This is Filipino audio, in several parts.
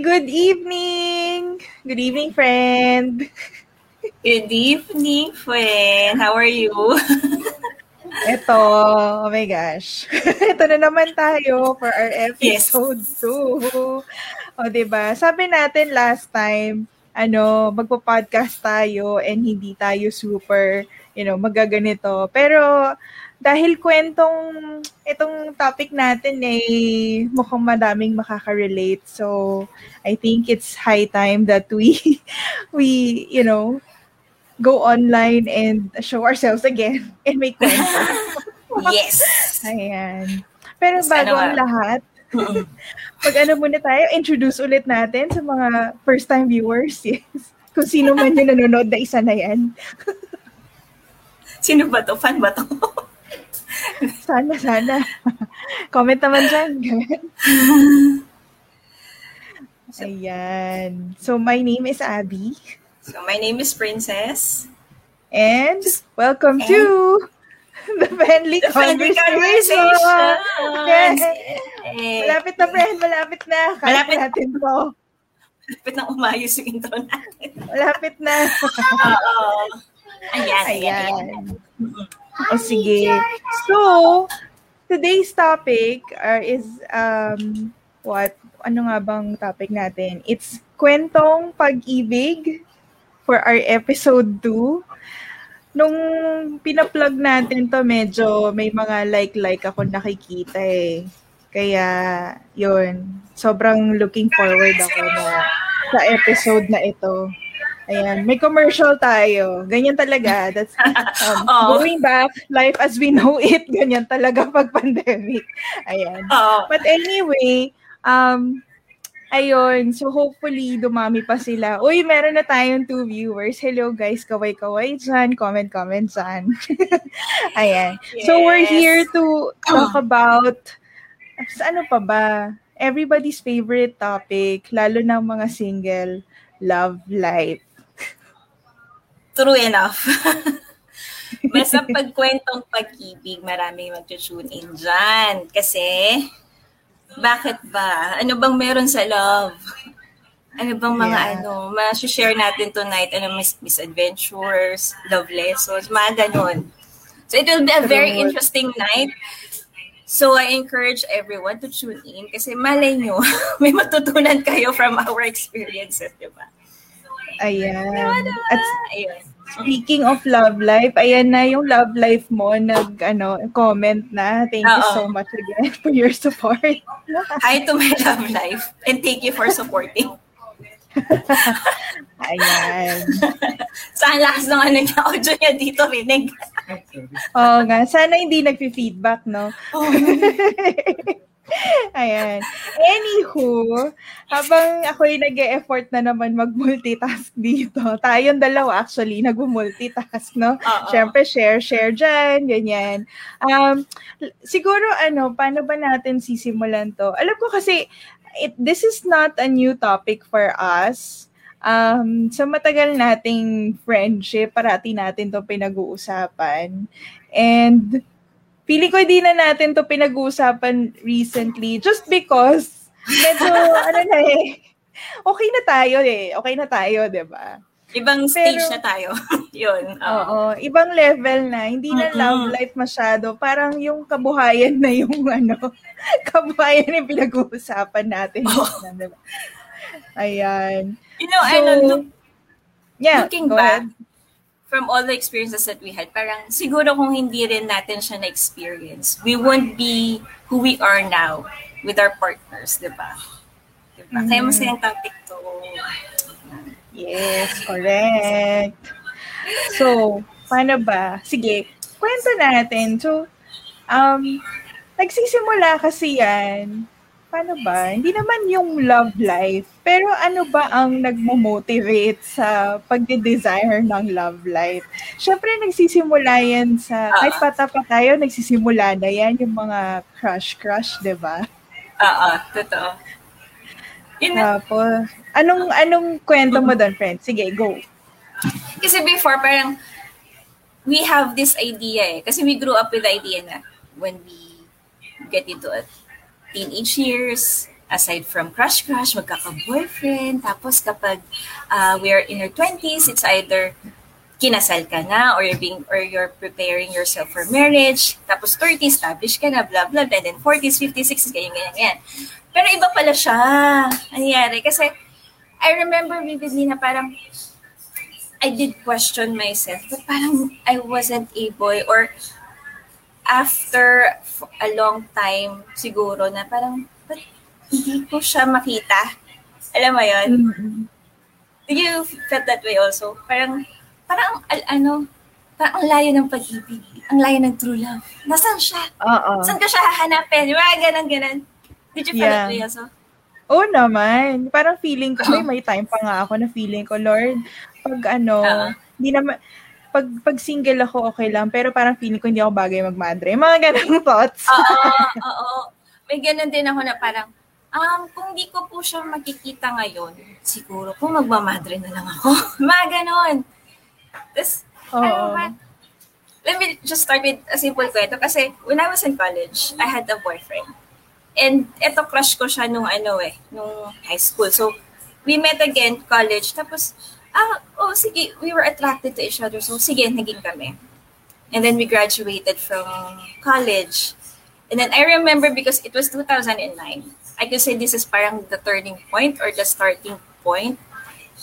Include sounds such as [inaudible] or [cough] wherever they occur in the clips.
good evening. Good evening, friend. [laughs] Good evening, friend. How are you? [laughs] Ito, oh my gosh. [laughs] Ito na naman tayo for our episode 2. O, diba? Sabi natin last time, ano, magpo-podcast tayo and hindi tayo super, you know, magaganito. Pero, dahil kwentong itong topic natin eh mukhang madaming makaka-relate. So, I think it's high time that we [laughs] we, you know, go online and show ourselves again [laughs] and make kwento. [laughs] yes. Ayan. Pero bago ang lahat, pag ano muna tayo, introduce ulit natin sa mga first-time viewers. Yes. Kung sino man yung nanonood na isa na yan. sino ba to? Fan ba to? Sana, sana. Comment naman dyan. Ayan. So, my name is Abby. So, my name is Princess. And welcome and to the Friendly the Conversation. conversation. Yes. Malapit na, friend. Malapit na. Kaya malapit natin to. Malapit na umayos yung intro natin. Malapit na. Oo. Ayan. Ayan. ayan. O sige. So, today's topic uh, is um what ano nga bang topic natin? It's kwentong pag-ibig for our episode 2. Nung pinaplug natin to, medyo may mga like-like ako nakikita eh. Kaya, yun. Sobrang looking forward ako na sa episode na ito. Ayan, may commercial tayo. Ganyan talaga. That's [laughs] um, oh. going back, life as we know it, ganyan talaga pag pandemic. Ayan. Oh. But anyway, um ayun, so hopefully dumami pa sila. Uy, meron na tayong two viewers. Hello guys, kaway-kaway dyan. Comment, comment dyan. [laughs] Ayan. Yes. So we're here to talk about ano pa ba? Everybody's favorite topic, lalo ng mga single, love life. True enough. [laughs] Basta pagkwentong pag-ibig, maraming mag-tune in dyan. Kasi, bakit ba? Ano bang meron sa love? Ano bang mga yeah. ano, ma-share natin tonight, ano, mis- misadventures, love lessons, mga ganun. So it will be a very interesting night. So I encourage everyone to tune in kasi malay nyo, [laughs] may matutunan kayo from our experiences, di ba? Ayan. At speaking of love life, ayan na yung love life mo nag ano comment na. Thank Uh-oh. you so much again [laughs] for your support. Hi to my love life and thank you for supporting. [laughs] Ayan. [laughs] Saan lakas ng ano niya, audio niya dito rinig. Oo nga. Sana hindi nag-feedback, no? Oh. [laughs] Ayan. Anywho, habang ako'y nag effort na naman mag-multitask dito, tayong dalawa actually nag-multitask, no? Uh-oh. Siyempre, share-share dyan, ganyan. Um, siguro, ano, paano ba natin sisimulan to? Alam ko kasi, it, this is not a new topic for us. Um, sa matagal nating friendship, parati natin to pinag-uusapan. And feeling ko hindi na natin to pinag-uusapan recently just because medyo, [laughs] ano na eh, okay na tayo eh. Okay na tayo, di ba? Ibang stage Pero, na tayo. [laughs] Yun. Uh, oo. Ibang level na. Hindi na mm-hmm. love life masyado. Parang yung kabuhayan na yung [laughs] ano, kabuhayan yung pinag-uusapan natin. Oh. Ayan. You know, so, and look, yeah, looking back, ahead from all the experiences that we had, parang siguro kung hindi rin natin siya na-experience, we won't be who we are now with our partners, di ba? Diba? Mm-hmm. Kaya masayang topic to. Yes, correct. So, paano ba? Sige, kwento natin. So, um, nagsisimula kasi yan paano ba? Hindi naman yung love life, pero ano ba ang nagmo-motivate sa pagde-desire ng love life? Syempre, nagsisimula yan sa, uh-huh. kahit pata pa tayo, nagsisimula na yan, yung mga crush-crush, di ba? Oo, totoo. Yun Tapos, anong, anong kwento mo doon, friend? Sige, go. Kasi before, parang, we have this idea eh. Kasi we grew up with the idea na when we get into a teenage years, aside from crush-crush, magkaka-boyfriend. Tapos kapag uh, we're in our 20s, it's either kinasal ka na or you're being or you're preparing yourself for marriage. Tapos 30, established ka na, blah, blah, blah. Then 40s, 50s, 60s, ganyan, ganyan, ganyan. Pero iba pala siya. Nangyari. Kasi I remember vividly na parang I did question myself, but parang I wasn't able or after a long time siguro na parang hindi ko siya makita. Alam mo yun? Mm-hmm. Did you felt that way also? Parang, parang, al, ano, parang ang layo ng pag-ibig. Ang layo ng true love. Nasaan siya? Oo. Saan ka siya hahanapin? Mga ganun, ganun. Did you feel yeah. that way also? Oo naman. Parang feeling ko, may, may time pa nga ako na feeling ko, Lord, pag ano, hindi uh naman, pag, pag single ako, okay lang. Pero parang feeling ko hindi ako bagay magmadre. Mga ganang thoughts. [laughs] Oo, oo. May ganun din ako na parang, Um, kung di ko po siya makikita ngayon, siguro po magmamadre na lang ako. [laughs] Mga ganon. Tapos, oh. ano ba? Let me just start with a simple kwento. Kasi when I was in college, I had a boyfriend. And eto crush ko siya nung ano eh, nung high school. So, we met again college. Tapos, ah, oh, sige, we were attracted to each other. So, sige, naging kami. And then we graduated from college. And then I remember because it was 2009 I could say this is parang the turning point or the starting point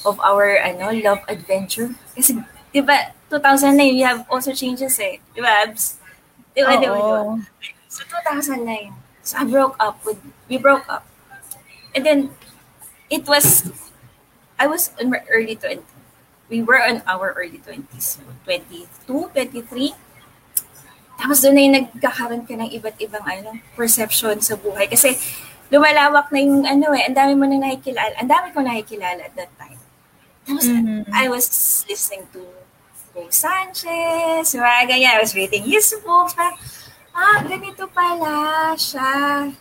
of our ano love adventure. Kasi, di ba, 2009, we have also changes eh. Di ba, Abs? Di ba, di ba, di ba? So, 2009. So, I broke up with, we broke up. And then, it was, I was in my early 20s. We were in our early 20s. 22, 23. Tapos doon na yung nagkakaroon ka ng iba't ibang ano, perception sa buhay. Kasi lumalawak na yung ano eh, ang dami mo nang nakikilala, ang dami ko nakikilala at that time. Tapos, mm-hmm. I was listening to Bo Sanchez, mga ganyan. I was reading his books. Parang, ah, ganito pala siya.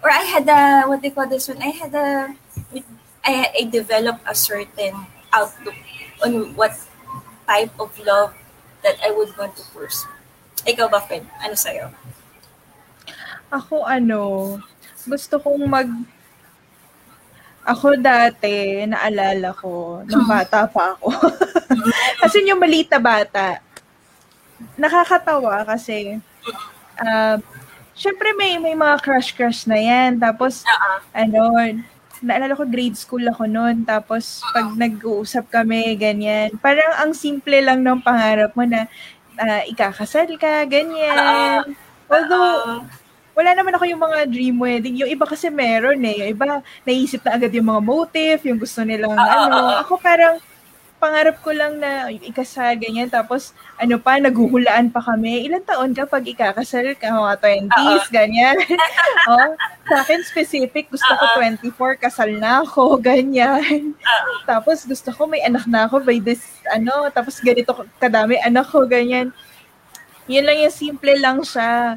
Or I had a, what they call this one, I had a, I, I developed a certain outlook on what type of love that I would want to pursue. Ikaw ba, Fred? Ano sa'yo? Ako, ano, gusto kong mag ako dati, naalala ko, nung bata pa ako. [laughs] kasi yung malita bata, nakakatawa kasi, uh, syempre may, may mga crush-crush na yan. Tapos, uh-huh. ano, naalala ko grade school ako noon. Tapos, pag nag-uusap kami, ganyan. Parang ang simple lang ng pangarap mo na uh, ikakasal ka, ganyan. Uh-huh. Although, uh-huh wala naman ako yung mga dream wedding. Yung iba kasi meron eh. Yung iba, naisip na agad yung mga motive, yung gusto nilang ano. Ako parang, pangarap ko lang na ikasal, ganyan. Tapos, ano pa, naguhulaan pa kami. Ilan taon ka pag ikakasal ka? Mga 20s, Uh-oh. ganyan. [laughs] oh, sa akin specific, gusto Uh-oh. ko 24, kasal na ako, [laughs] ganyan. Uh-oh. Tapos, gusto ko may anak na ako by this, ano, tapos ganito kadami anak ko, ganyan. Yun lang yung simple lang siya.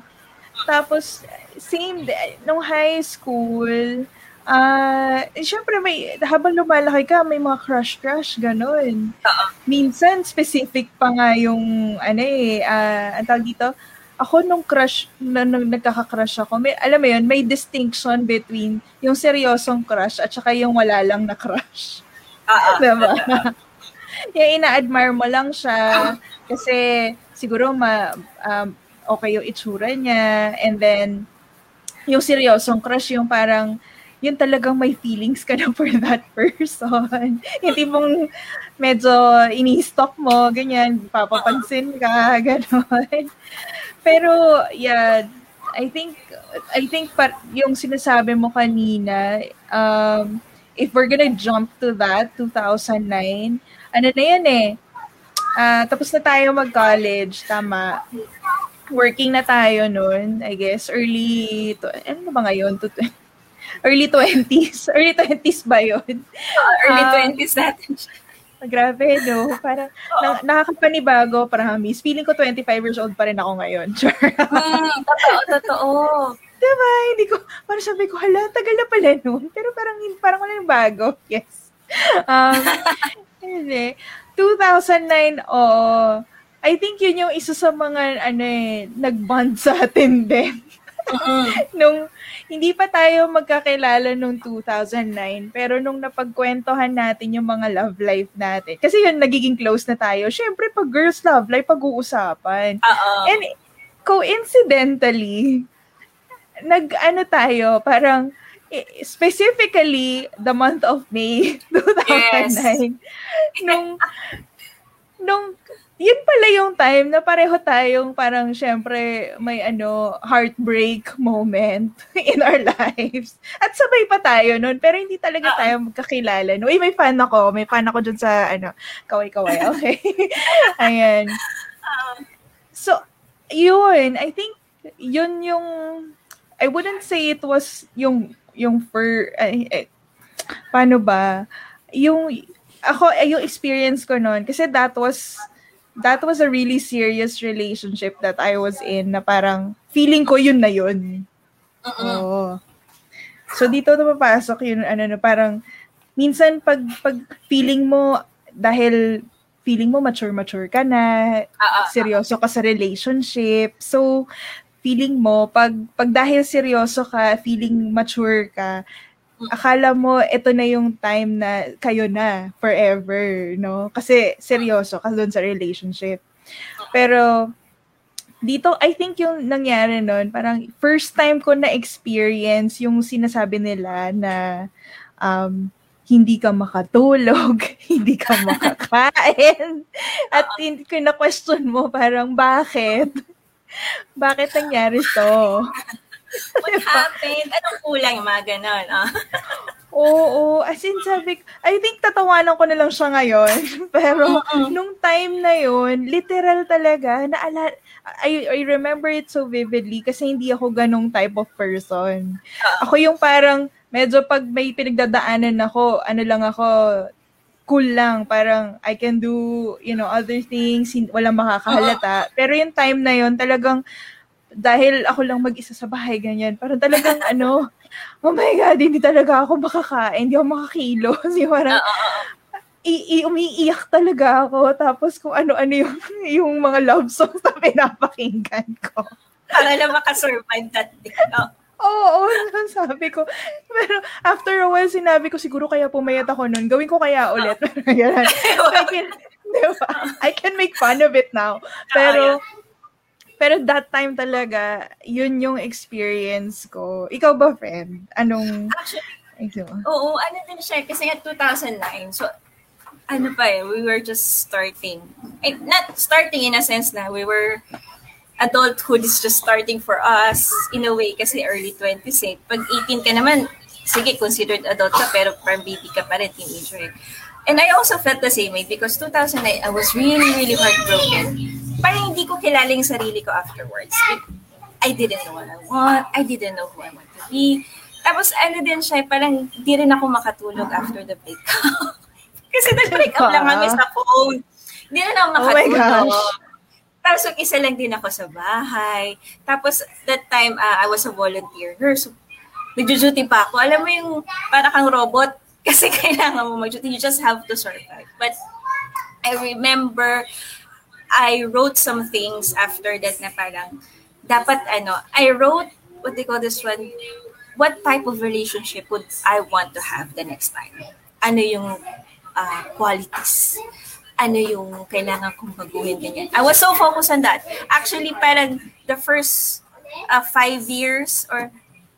Tapos, same, nung high school, ah, uh, syempre may, habang lumalaki ka, may mga crush-crush, ganun. Uh-huh. Minsan, specific pa nga yung, ano eh, uh, ang tawag dito, ako nung crush, na, nung nagkaka-crush ako, may, alam mo yun, may distinction between yung seryosong crush at saka yung wala lang na crush. Uh-huh. [laughs] diba? [laughs] yung ina-admire mo lang siya kasi siguro ma, um, okay yung itsura niya. And then, yung seryosong crush, yung parang, yun talagang may feelings ka na for that [laughs] person. Hindi mong medyo ini-stalk mo, ganyan, papapansin ka, [laughs] gano'n. Pero, yeah, I think, I think par, yung sinasabi mo kanina, um, if we're gonna jump to that, 2009, ano na yan eh, uh, tapos na tayo mag-college, tama working na tayo noon, I guess, early, to, ano ba ngayon? To, early 20s. [laughs] Early 20s ba yun? Uh, [laughs] early um, 20s natin Grabe, no? Parang na, nakakapanibago, promise. Feeling ko 25 years old pa rin ako ngayon. [laughs] Sure. mm, totoo, totoo. Diba? Hindi ko, parang sabi ko, hala, tagal na pala noon. Pero parang, parang wala yung bago. Yes. Um, hindi. 2009, oh, I think yun yung isa sa mga ano eh, nag-bond sa atin din. nung hindi pa tayo magkakilala nung 2009, pero nung napagkwentuhan natin yung mga love life natin, kasi yun, nagiging close na tayo. Syempre, pag girls love life, pag-uusapan. Uh-oh. And coincidentally, nag-ano tayo, parang, specifically, the month of May [laughs] 2009, yes. nung, nung yun pala yung time na pareho tayong parang syempre may ano heartbreak moment [laughs] in our lives. At sabay pa tayo noon pero hindi talaga uh-huh. tayo magkakilala. No, Uy, may fan ako. May fan ako dun sa ano, kaway-kaway. [laughs] Okay. [laughs] Ayan. So, yun. I think yun yung I wouldn't say it was yung yung for eh, eh, paano ba yung ako yung experience ko noon kasi that was that was a really serious relationship that I was in na parang feeling ko yun na yun. Uh-uh. Oh. So dito na papasok yun ano na parang minsan pag pag feeling mo dahil feeling mo mature-mature ka na, uh-uh. seryoso ka sa relationship. So feeling mo pag pag dahil seryoso ka, feeling mature ka, akala mo ito na yung time na kayo na forever, no? Kasi seryoso ka doon sa relationship. Pero dito, I think yung nangyari noon, parang first time ko na experience yung sinasabi nila na um, hindi ka makatulog, [laughs] hindi ka [laughs] makakain, at hindi ko na-question mo parang bakit? [laughs] bakit nangyari to? What happened? Anong kulang? Yung mga ganon. Oh. Oo, as in sabi, I think tatawanan ko na lang siya ngayon. [laughs] Pero uh-uh. nung time na yun, literal talaga, naala, I, I remember it so vividly kasi hindi ako ganong type of person. Uh-huh. Ako yung parang, medyo pag may pinagdadaanan ako, ano lang ako, cool lang. Parang I can do, you know, other things, walang makakahalata. Uh-huh. Pero yung time na yun, talagang dahil ako lang mag-isa sa bahay, ganyan. Parang talagang [laughs] ano, oh my God, hindi talaga ako makakain, hindi ako makakilos. [laughs] Yung parang, i- i- umiiyak talaga ako. Tapos kung ano-ano yung, [laughs] yung mga love songs na pinapakinggan ko. Para lang makasurvive that day. No? Oo, oo, sabi ko. Pero after a while, sinabi ko, siguro kaya pumayat ako nun. Gawin ko kaya ulit. Pero yan. I can, diba? I can make fun of it now. Pero, pero that time talaga, yun yung experience ko. Ikaw ba, friend? Anong... Actually, ito? oo, ano din siya, kasi nga 2009, so, ano pa eh, we were just starting. Eh, not starting in a sense na we were, adulthood is just starting for us in a way kasi early 20s eh. Pag 18 ka naman, sige, considered adult ka, pero parang baby ka pa rin, teenager eh. And I also felt the same way because 2009, I was really, really heartbroken parang hindi ko kilala yung sarili ko afterwards. I didn't know what I want. I didn't know who I want to be. Tapos ano din siya, parang di rin ako makatulog after the breakup. [laughs] Kasi nag-break up lang kami sa phone. Hindi rin ako makatulog. Oh Tapos isa lang din ako sa bahay. Tapos that time, uh, I was a volunteer nurse. So, nagjo-duty pa ako. Alam mo yung para kang robot [laughs] kasi kailangan mo mag-duty. You just have to survive. But I remember I wrote some things after that na parang, dapat ano, I wrote, what they call this one, what type of relationship would I want to have the next time? Ano yung uh, qualities? Ano yung kailangan kong baguhin, ganyan. I was so focused on that. Actually, parang the first uh, five years or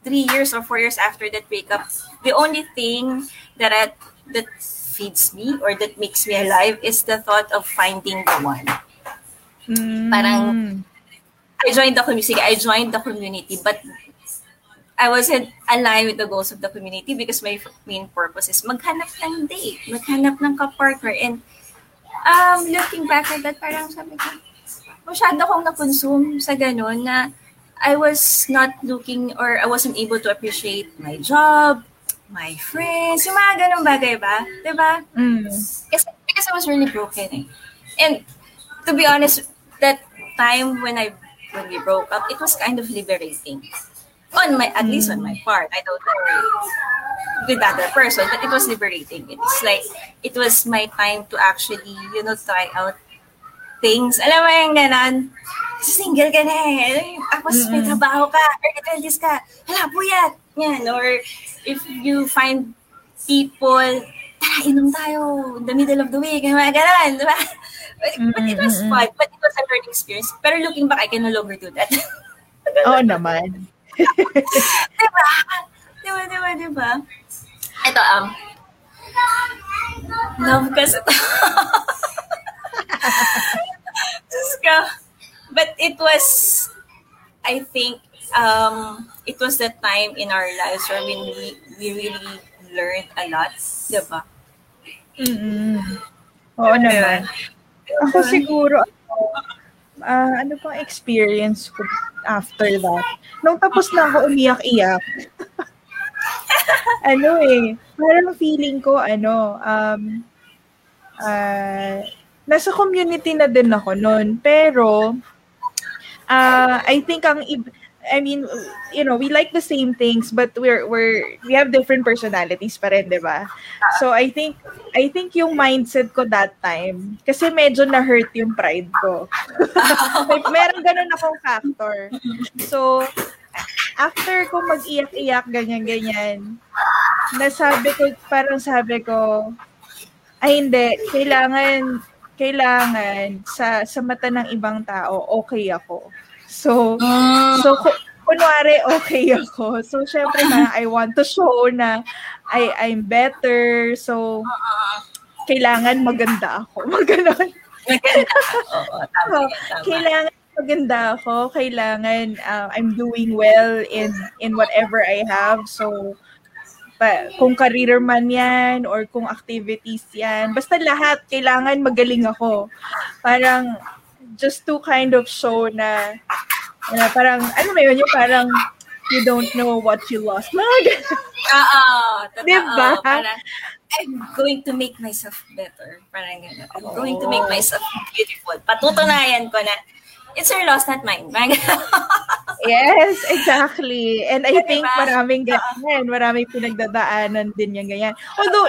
three years or four years after that breakup, the only thing that I, that feeds me or that makes me alive is the thought of finding the one. Mm. Parang, I joined the community. I joined the community, but I wasn't aligned with the goals of the community because my main purpose is maghanap ng date, maghanap ng ka-partner. And um, looking back at that, parang sabi ko, masyado akong na-consume sa ganun na I was not looking or I wasn't able to appreciate my job, my friends, yung mga ganun bagay ba? Diba? Mm. Kasi, because I was really broken eh. And to be honest, that time when I when we broke up, it was kind of liberating. On my at least on my part. I don't know with other person, but it was liberating. It's like it was my time to actually, you know, try out things. Alam mo yung ganon? single ka na eh. Tapos mm-hmm. may trabaho ka, early 20s ka, hala, puyat. Yan. Or if you find people, tara, inom tayo the middle of the week, mga ganun, di ba? But, it was fun. But it was a learning experience. Pero looking back, I can no longer do that. Oo [laughs] oh, naman. [laughs] diba? Diba, diba, diba? Ito, um, love kasi ito. Just ka. [laughs] But it was, I think, um, it was the time in our lives where we, we really learned a lot. Diba? Mm-hmm. Oo naman. Ako siguro, uh, ano pang experience ko after that? Nung tapos na ako umiyak-iyak, [laughs] ano eh, parang feeling ko, ano, um, uh, nasa community na din ako noon. Pero, uh, I think ang, I mean, you know, we like the same things, but we're we're we have different personalities pa rin, 'di ba? So I think I think yung mindset ko that time kasi medyo na hurt yung pride ko. [laughs] like, meron ganun akong factor. So after ko mag-iyak-iyak ganyan-ganyan, nasabi ko parang sabi ko ay hindi, kailangan kailangan sa sa mata ng ibang tao okay ako. So, uh, so kunwari okay [laughs] ako. So, syempre na I want to show na I, I'm better. So, kailangan maganda ako. [laughs] Maganon. Maganda. [laughs] Oo, tama, so, tama. Kailangan maganda ako. Kailangan uh, I'm doing well in in whatever I have. So, pa, kung career man yan or kung activities yan, basta lahat, kailangan magaling ako. Parang, just to kind of show na, na parang, ano mo yun, yung parang, you don't know what you lost. Mga [laughs] Oo, totoo. Diba? Parang, I'm going to make myself better. Parang gano'n. I'm oh. going to make myself beautiful. Patutunayan ko na, it's your loss, not mine. [laughs] yes, exactly. And I think maraming ganyan, maraming pinagdadaanan din yung ganyan. Although,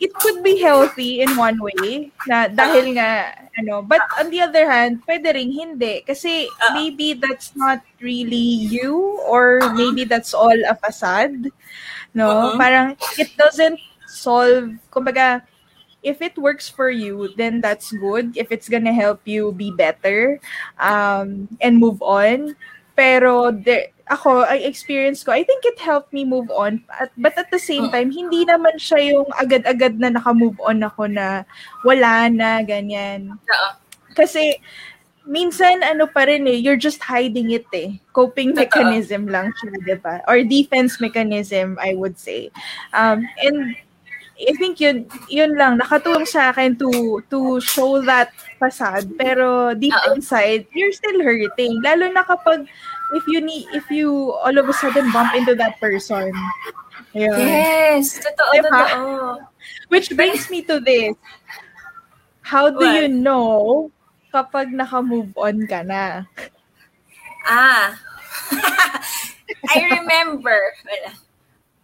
it could be healthy in one way na dahil nga ano but on the other hand pwede ring hindi. Kasi maybe that's not really you or maybe that's all a facade no? Uh-huh. parang it doesn't solve kumbaga if it works for you then that's good. If it's gonna help you be better um and move on pero there ako, ay experience ko, I think it helped me move on. At, but at the same time, hindi naman siya yung agad-agad na naka-move on ako na wala na, ganyan. Kasi, minsan, ano pa rin eh, you're just hiding it eh. Coping mechanism lang siya, di ba? Or defense mechanism, I would say. Um, and I think yun, yun lang, nakatulong sa akin to, to show that facade. Pero deep inside, you're still hurting. Lalo na kapag if you need if you all of a sudden bump into that person. Ayun. Yes, totoo, diba? totoo. [laughs] Which brings me to this. How do What? you know kapag naka-move on ka na? Ah. [laughs] I remember.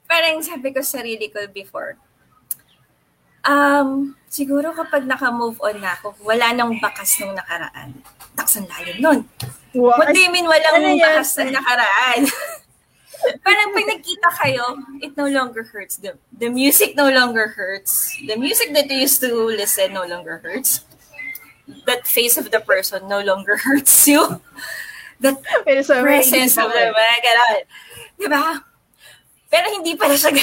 Parang sabi ko sa sarili ko before. Um, siguro kapag naka-move on na ako, wala nang bakas nung nakaraan. Taksan lalim nun. What? What do you mean walang ano bakas na nakaraan? [laughs] Parang pag nagkita kayo, it no longer hurts. The, the music no longer hurts. The music that you used to listen no longer hurts. That face of the person no longer [laughs] hurts you. That so presence of the mga ganon. Diba? Pero hindi pala siya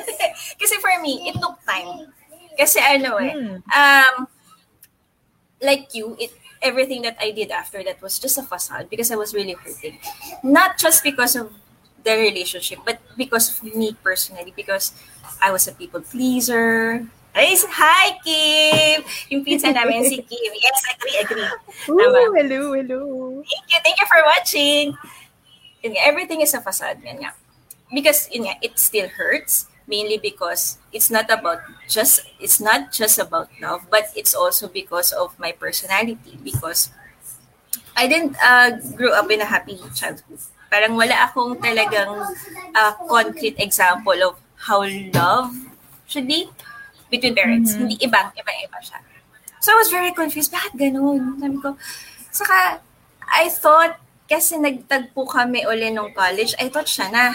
[laughs] Kasi for me, it took time. Kasi ano eh, hmm. um, like you, it everything that I did after that was just a facade because I was really hurting. Not just because of the relationship, but because of me personally, because I was a people pleaser. Ay, hi, Kim! Yung pinsan namin si [laughs] Kim. Yes, agree, I agree. Ooh, hello, hello. Thank you, thank you for watching. Everything is a facade, yan nga. Because, yun nga, it still hurts mainly because it's not about just it's not just about love but it's also because of my personality because I didn't uh, grow up in a happy childhood. Parang wala akong talagang uh, concrete example of how love should be between parents. Mm-hmm. Hindi ibang, iba-iba siya. So I was very confused. Bakit ganun? Sabi ko, saka I thought, kasi nagtagpo kami uli nung college, I thought siya na.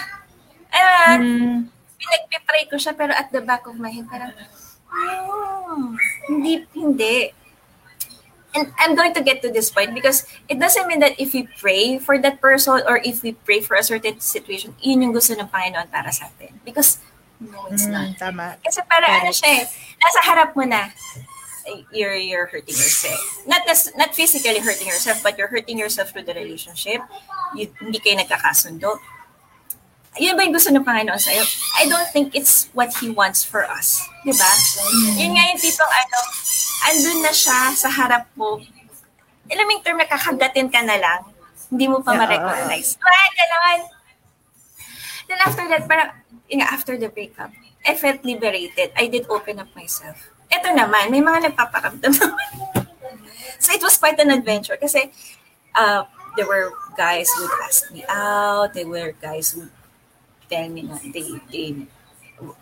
And, mm. Pinagpipray ko siya, pero at the back of my head, parang, oh, hindi, hindi. And I'm going to get to this point because it doesn't mean that if we pray for that person or if we pray for a certain situation, yun yung gusto ng Panginoon para sa atin. Because, no, it's mm, not. Tama. Kasi para Correct. ano siya eh, nasa harap mo na, you're you're hurting yourself. Not not physically hurting yourself, but you're hurting yourself through the relationship. You, hindi kayo nagkakasundo. Yun ba yung gusto ng Panginoon sa'yo? I don't think it's what He wants for us. Di ba? Mm. Yun nga yung tipong ano, andun na siya sa harap mo. Alam yung term na kakagatin ka na lang, hindi mo pa yeah, ma-recognize. Uh, right, naman. Then after that, parang, yun nga, after the breakup, I felt liberated. I did open up myself ito naman, may mga nagpaparamdam [laughs] naman. so it was quite an adventure kasi uh, there were guys who would ask me out. There were guys who tell me na they, they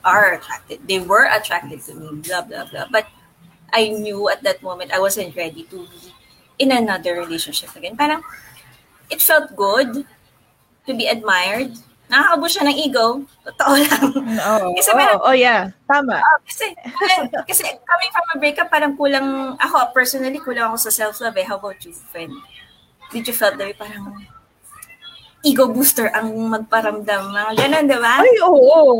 are attracted. They were attracted to me, blah, blah, blah. But I knew at that moment I wasn't ready to be in another relationship again. Parang it felt good to be admired nakakabo siya ng ego. Totoo lang. Oo. [laughs] kasi oh, oh, yeah. Tama. Uh, kasi, kasi coming from a breakup, parang kulang, ako personally, kulang ako sa self-love eh. How about you, friend? Did you felt that parang ego booster ang magparamdam. Mga ganun, di ba? Ay, oo. oo.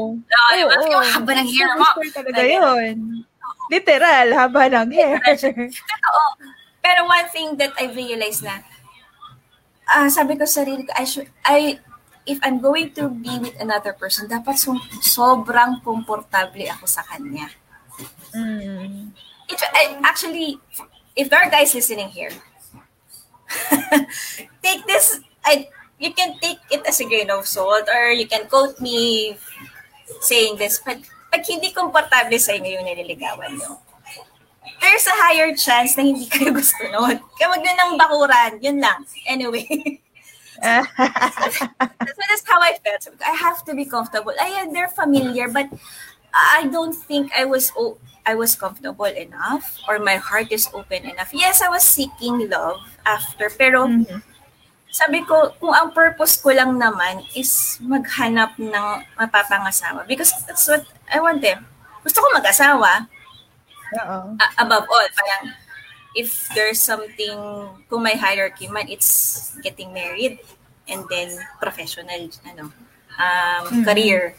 Ay, oo. Yung haba ng hair mo. Talaga yun. Literal, haba ng hair. [laughs] Totoo. Pero one thing that I realized na, uh, sabi ko sa sarili ko, I should, I, if I'm going to be with another person, dapat so, sobrang komportable ako sa kanya. Mm. It, I, actually, if there are guys listening here, [laughs] take this, I, you can take it as a grain of salt or you can quote me saying this, but pag hindi komportable sa inyo yung nililigawan nyo, there's a higher chance na hindi kayo [laughs] gusto noon. Kaya wag na ng bakuran. Yun lang. Anyway. [laughs] so that's how I felt. I have to be comfortable. I they're familiar, but I don't think I was I was comfortable enough or my heart is open enough. Yes, I was seeking love after, pero mm-hmm. Sabi ko, kung ang purpose ko lang naman is maghanap ng mapapangasawa because that's what I want eh. Gusto ko mag-asawa. Uh, above all, parang if there's something, kung may hierarchy man, it's getting married and then professional, ano, um, mm-hmm. career.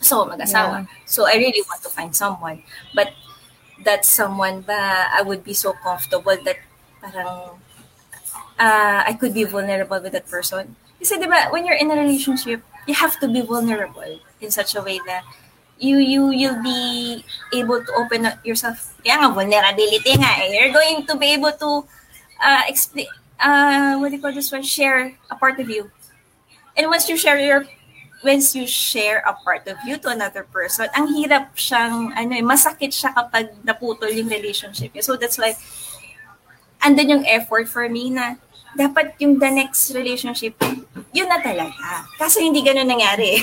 So, mag-asawa. Yeah. So, I really want to find someone. But that someone ba, I would be so comfortable that parang uh, I could be vulnerable with that person. Kasi di ba, when you're in a relationship, you have to be vulnerable in such a way that you you you'll be able to open up yourself. Kaya nga vulnerability nga eh. You're going to be able to uh, explain uh what do you call this one? Share a part of you. And once you share your once you share a part of you to another person, ang hirap siyang ano eh, masakit siya kapag naputol yung relationship. So that's why andun yung effort for me na dapat yung the next relationship, yun na talaga. Kasi hindi ganun nangyari. [laughs]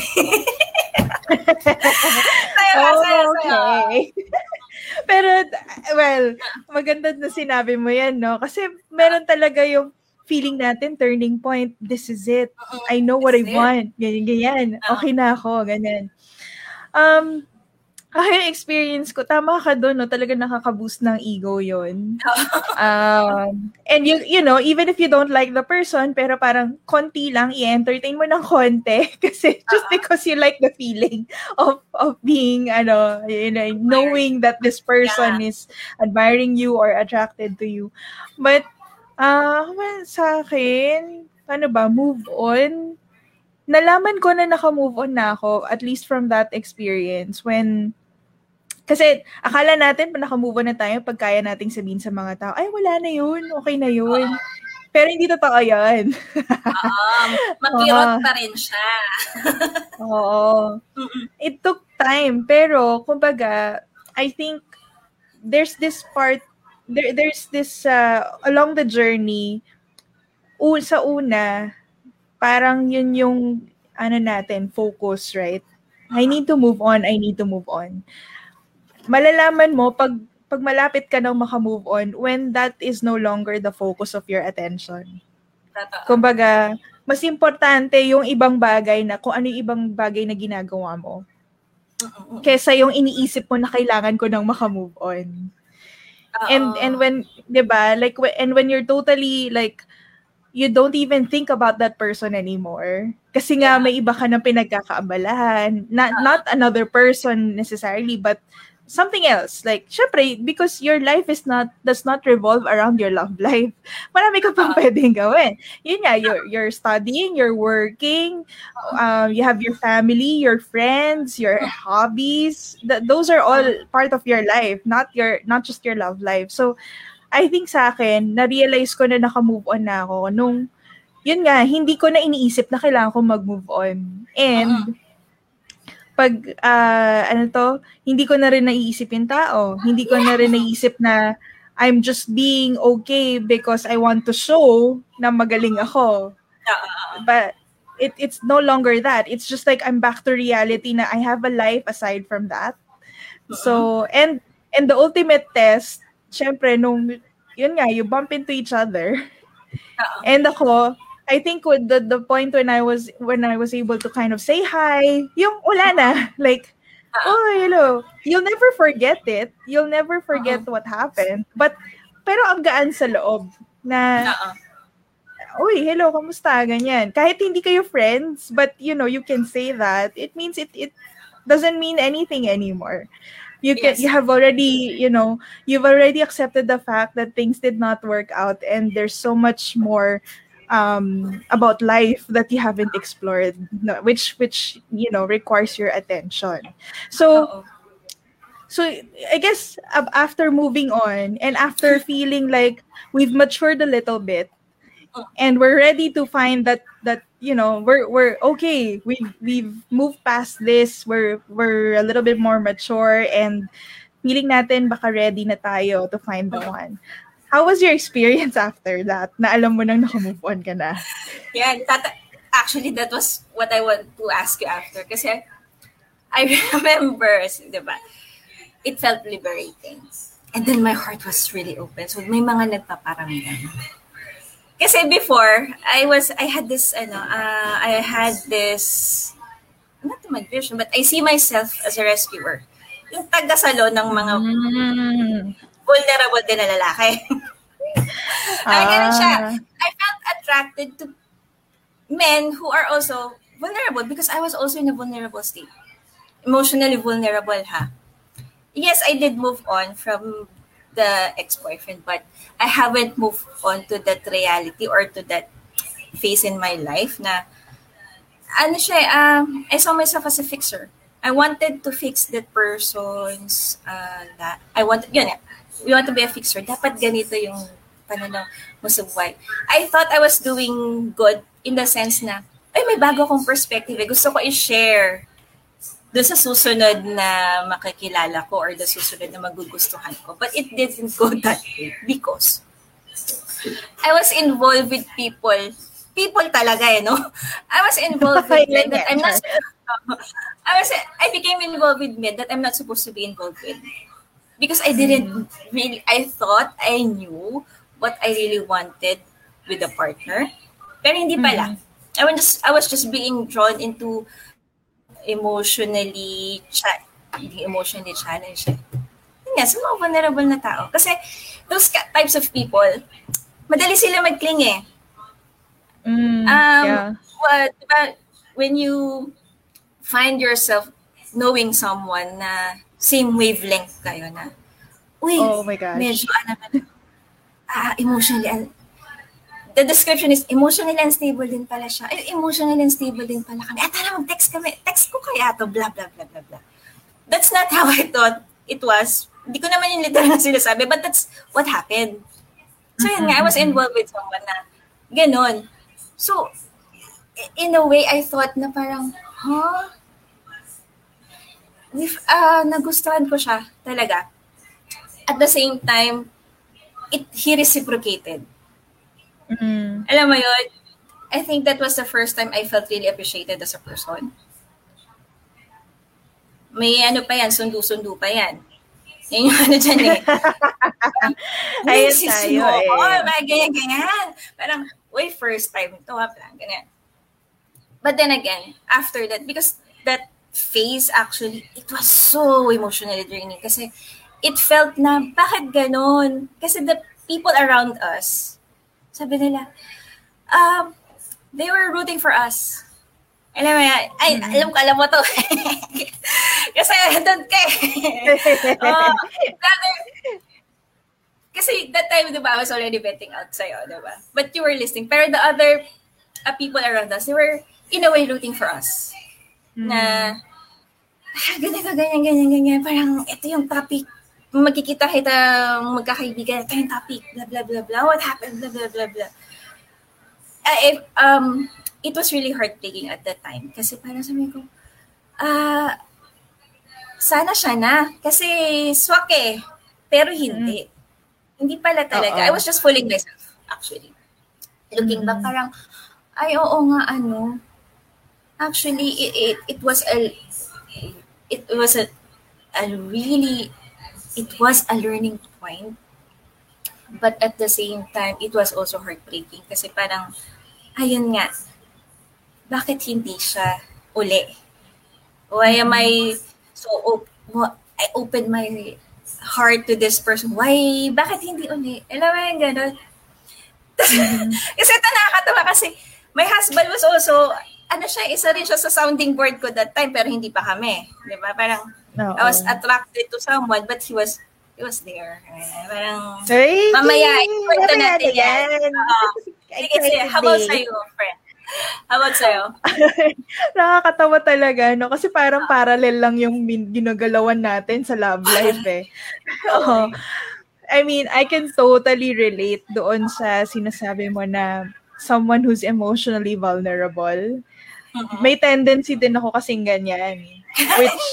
oh, okay. [laughs] Pero, well, maganda na sinabi mo yan, no? Kasi meron talaga yung feeling natin, turning point, this is it. I know what I want. Ganyan, ganyan. Okay na ako, ganyan. Um, yung experience ko, tama ka doon, no? talaga nakaka-boost ng ego yon [laughs] um, and you, you know, even if you don't like the person, pero parang konti lang, i-entertain mo ng konti [laughs] kasi just uh-huh. because you like the feeling of of being, ano, you know, knowing that this person yeah. is admiring you or attracted to you. But, uh, sa akin, ano ba, move on, nalaman ko na naka-move on na ako, at least from that experience, when kasi akala natin pa naka-move on na tayo pag kaya nating sabihin sa mga tao, ay wala na yun, okay na yun. Uh, Pero hindi totoo yan. Oo, makirot uh, pa rin siya. [laughs] oo. It took time, pero kumbaga, I think there's this part, there, there's this, uh, along the journey, u- sa una, parang yun yung, ano natin, focus, right? I need to move on, I need to move on malalaman mo pag pag malapit ka nang makamove on when that is no longer the focus of your attention. Totoo. Kumbaga, mas importante yung ibang bagay na kung ano yung ibang bagay na ginagawa mo. Uh-uh. Kesa yung iniisip mo na kailangan ko nang makamove on. Uh-oh. And and when 'di ba, like and when you're totally like you don't even think about that person anymore. Kasi nga yeah. may iba ka nang pinagkakaabalahan. Not uh-huh. not another person necessarily, but something else. Like, syempre, because your life is not, does not revolve around your love life. [laughs] Marami ka pang uh, pwedeng gawin. Yun nga, you're, you're studying, you're working, um, you have your family, your friends, your hobbies. Th- those are all part of your life, not your, not just your love life. So, I think sa akin, na-realize ko na naka-move on na ako nung, yun nga, hindi ko na iniisip na kailangan ko mag-move on. And, uh-huh pag uh, ano to, hindi ko na rin naiisip yung tao. Hindi ko na rin naiisip na I'm just being okay because I want to show na magaling ako. But it it's no longer that. It's just like I'm back to reality na I have a life aside from that. So, and and the ultimate test, syempre nung yun nga, you bump into each other. And ako, I think with the the point when I was when I was able to kind of say hi, yung wala na, [laughs] like uh-huh. oh, hello. You'll never forget it. You'll never forget uh-huh. what happened. But pero ang gaan sa loob na uh-huh. Uy, hello, kamusta? Ganyan. Kahit hindi kayo friends, but you know, you can say that. It means it it doesn't mean anything anymore. You can yes. you have already, you know, you've already accepted the fact that things did not work out and there's so much more um, about life that you haven't explored, which which you know requires your attention. So. So I guess after moving on and after feeling like we've matured a little bit and we're ready to find that that you know we're we're okay we we've moved past this we're we're a little bit more mature and feeling natin baka ready na tayo to find the one How was your experience [laughs] after that? Na alam mo nang nakamove on ka na. Yeah, that, actually, that was what I want to ask you after. Kasi I [laughs] remember, di ba, it felt liberating. And then my heart was really open. So may mga nagpaparamdam. Kasi before, I was, I had this, ano, uh, I had this, not my vision, but I see myself as a rescuer. Yung taga-salo ng mga mm vulnerable din na lalaki. Ay, [laughs] ganun siya. Ah. I felt attracted to men who are also vulnerable because I was also in a vulnerable state. Emotionally vulnerable, ha? Yes, I did move on from the ex-boyfriend, but I haven't moved on to that reality or to that phase in my life na ano siya, um, I saw myself as a fixer. I wanted to fix that person's uh, that I wanted, yun, you want to be a fixer, dapat ganito yung pananaw mo sa buhay. I thought I was doing good in the sense na, ay, may bago akong perspective. Eh. Gusto ko i-share doon sa susunod na makikilala ko or the susunod na magugustuhan ko. But it didn't go that way because I was involved with people. People talaga eh, no? I was involved with men that I'm not... [laughs] I was I became involved with men that I'm not supposed to be involved with because I didn't really I thought I knew what I really wanted with a partner. Pero hindi pala. Mm-hmm. I was just I was just being drawn into emotionally cha- emotionally challenged. Yun nga, sa mga vulnerable na tao. Kasi those types of people, madali sila mag-cling eh. Mm, um, yeah. Well, diba, when you find yourself knowing someone na same wavelength kayo na, uy, oh my gosh. medyo, ano, ah, emotionally, the description is emotionally unstable din pala siya. Ay, emotionally unstable din pala kami. At tara, mag-text kami. Text ko kaya to, blah, blah, blah, blah, blah. That's not how I thought it was. Hindi ko naman yung literal na sinasabi, but that's what happened. So, yun nga, I was mm-hmm. involved with someone na ganon. So, in a way, I thought na parang, huh? if, uh, nagustuhan ko siya talaga. At the same time, it he reciprocated. Mm. Alam mo yun? I think that was the first time I felt really appreciated as a person. May ano pa yan, sundo-sundo pa yan. Yan yung ano dyan eh. [laughs] Ayun tayo mo. eh. Oh, ganyan, ganyan. Parang, uy, first time ito ha, parang ganyan. But then again, after that, because that phase actually, it was so emotionally draining kasi it felt na, bakit ganon? Kasi the people around us, sabi nila, um, they were rooting for us. Alam mo yan, ay, mm-hmm. alam ko, alam mo to. [laughs] kasi doon ka [laughs] oh, kasi that time, di ba, I was already venting out sa'yo, di ba? But you were listening. Pero the other uh, people around us, they were, in a way, rooting for us. Mm-hmm. Na, ah, ganito, ganyan, ganyan, ganyan. Parang, ito yung topic. Magkikita kita magkakaibigan. Ito yung topic. Blah, blah, blah, blah. What happened? Blah, blah, blah, blah. Uh, if, um, it was really heartbreaking at that time. Kasi parang sabi ko, ah, uh, sana siya na. Kasi swak eh. Pero hindi. Mm. Hindi pala talaga. Uh-oh. I was just fooling myself, actually. Looking mm. back, parang, ay, oo nga, ano. Actually, it, it, it was a, it was a, a really, it was a learning point. But at the same time, it was also heartbreaking. Kasi parang, ayun nga, bakit hindi siya uli? Why am I so op- I open my heart to this person. Why? Bakit hindi uli? Alam mo yung gano'n? [laughs] Mm-hmm. kasi ito nakakatawa kasi my husband was also, ano siya, isa rin siya sa sounding board ko that time pero hindi pa kami. Di ba? Parang, no, I was attracted to someone but he was he was there. Parang, Hey, mamaya, ikwento natin yan. yan. Uh, [laughs] sige, sige. How about sa'yo, friend? How about sa'yo? [laughs] Nakakatawa talaga, no? Kasi parang parallel lang yung ginagalawan natin sa love [laughs] life, eh. Oo. I mean, I can totally relate doon sa sinasabi mo na someone who's emotionally vulnerable. Mm-hmm. May tendency din ako kasing ganyan. [laughs] Which,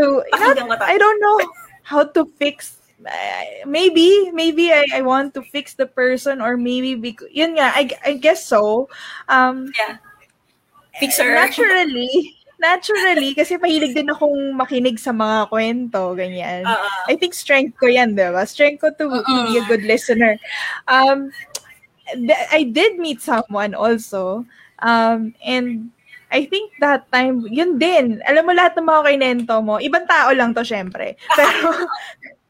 to, not, I don't know how to fix maybe maybe I, I want to fix the person or maybe because yun nga I, I guess so um yeah fixer naturally naturally kasi mahilig din akong makinig sa mga kwento ganyan uh-uh. I think strength ko yan diba strength ko to, uh-uh. to be a good listener um th- I did meet someone also um and I think that time, yun din. Alam mo lahat ng mga kinento mo, ibang tao lang to syempre. [laughs] Pero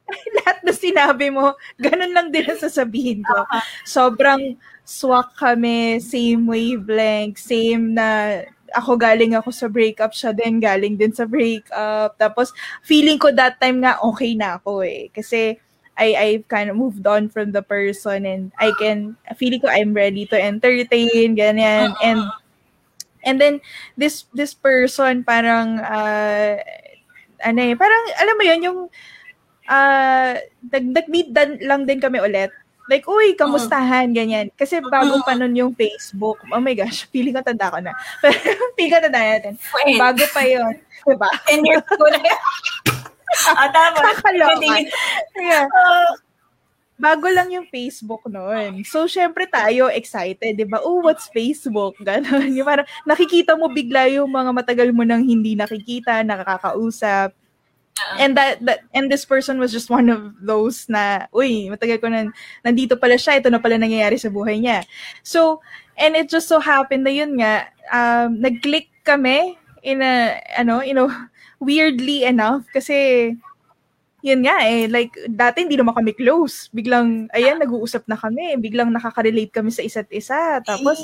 [laughs] lahat na sinabi mo, ganun lang din ang sasabihin ko. Sobrang swak kami, same wavelength, same na ako galing ako sa breakup, siya din galing din sa breakup. Tapos, feeling ko that time nga okay na ako eh. Kasi, I, I've kind of moved on from the person and I can, feeling ko I'm ready to entertain, ganyan. And, and then, this, this person parang, uh, ano eh, parang, alam mo yun, yung, uh, nag-meet lang din kami ulit. Like, uy, kamustahan, ganyan. Kasi bago pa nun yung Facebook. Oh my gosh, [laughs] feeling ko tanda ko na. [laughs] Pero feeling ko tanda natin. Bago pa yun. Diba? 10 years ko na yun. ah, tama. Kakaloka. Yeah. Bago lang yung Facebook noon. So, syempre tayo excited, di ba? Oh, what's Facebook? [laughs] Ganon. Yung parang nakikita mo bigla yung mga matagal mo nang hindi nakikita, nakakausap. Uh-huh. And that, that and this person was just one of those na, uy, matagal ko na, nandito pala siya, ito na pala nangyayari sa buhay niya. So, and it just so happened na yun nga, um, nag-click kami in a, ano, you [laughs] know, weirdly enough, kasi, yun nga eh, like, dati hindi naman kami close. Biglang, ayan, nag-uusap na kami. Biglang nakaka-relate kami sa isa't isa. Tapos,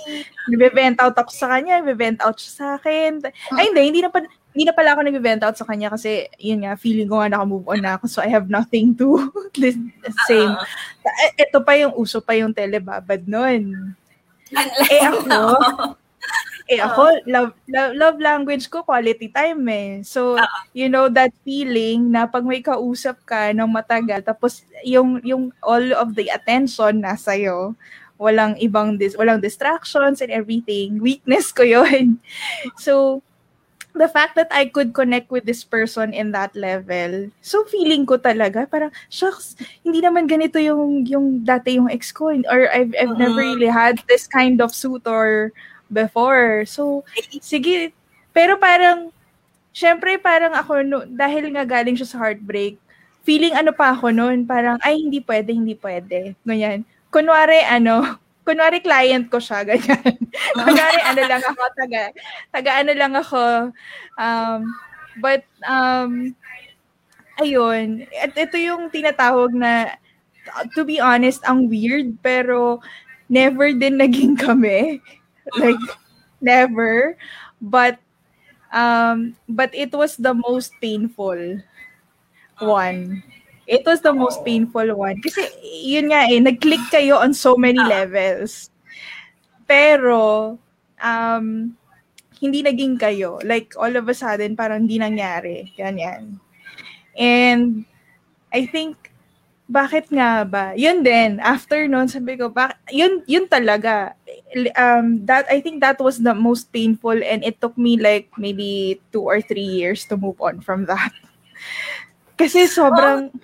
nag-vent out ako sa kanya, nag-vent out siya sa akin. Ay, hindi, hindi na pa, hindi na pala ako nag-vent out sa kanya kasi, yun nga, feeling ko nga naka-move on na ako. So, I have nothing to [laughs] same. Uh-huh. Ito pa yung uso pa yung telebabad nun. eh ako, eh ako, love, love, love language ko, quality time eh. So, uh-huh. you know, that feeling na pag may kausap ka ng matagal, tapos yung, yung all of the attention nasa iyo, walang ibang, dis- walang distractions and everything. Weakness ko yun. [laughs] So, the fact that I could connect with this person in that level, so feeling ko talaga, parang, shucks, hindi naman ganito yung, yung dati yung ex ko, or I've, I've uh-huh. never really had this kind of suitor before. So, [laughs] sige, pero parang, syempre parang ako, no, dahil nga galing siya sa heartbreak, feeling ano pa ako noon, parang, ay, hindi pwede, hindi pwede. Ganyan. Kunwari, ano, [laughs] kunwari client ko siya, ganyan. [laughs] kunwari, ano lang ako, taga, taga ano lang ako. Um, but, um, ayun, at ito yung tinatawag na, to be honest, ang weird, pero never din naging kami. [laughs] Like, never. But, um, but it was the most painful one. It was the most painful one. Kasi, yun nga eh, nag-click kayo on so many levels. Pero, um, hindi naging kayo. Like, all of a sudden, parang hindi nangyari. Ganyan. And, I think, bakit nga ba? Yun din, after noon, sabi ko, bak- yun, yun talaga. Um, that, I think that was the most painful and it took me like maybe two or three years to move on from that. [laughs] Kasi sobrang, oh.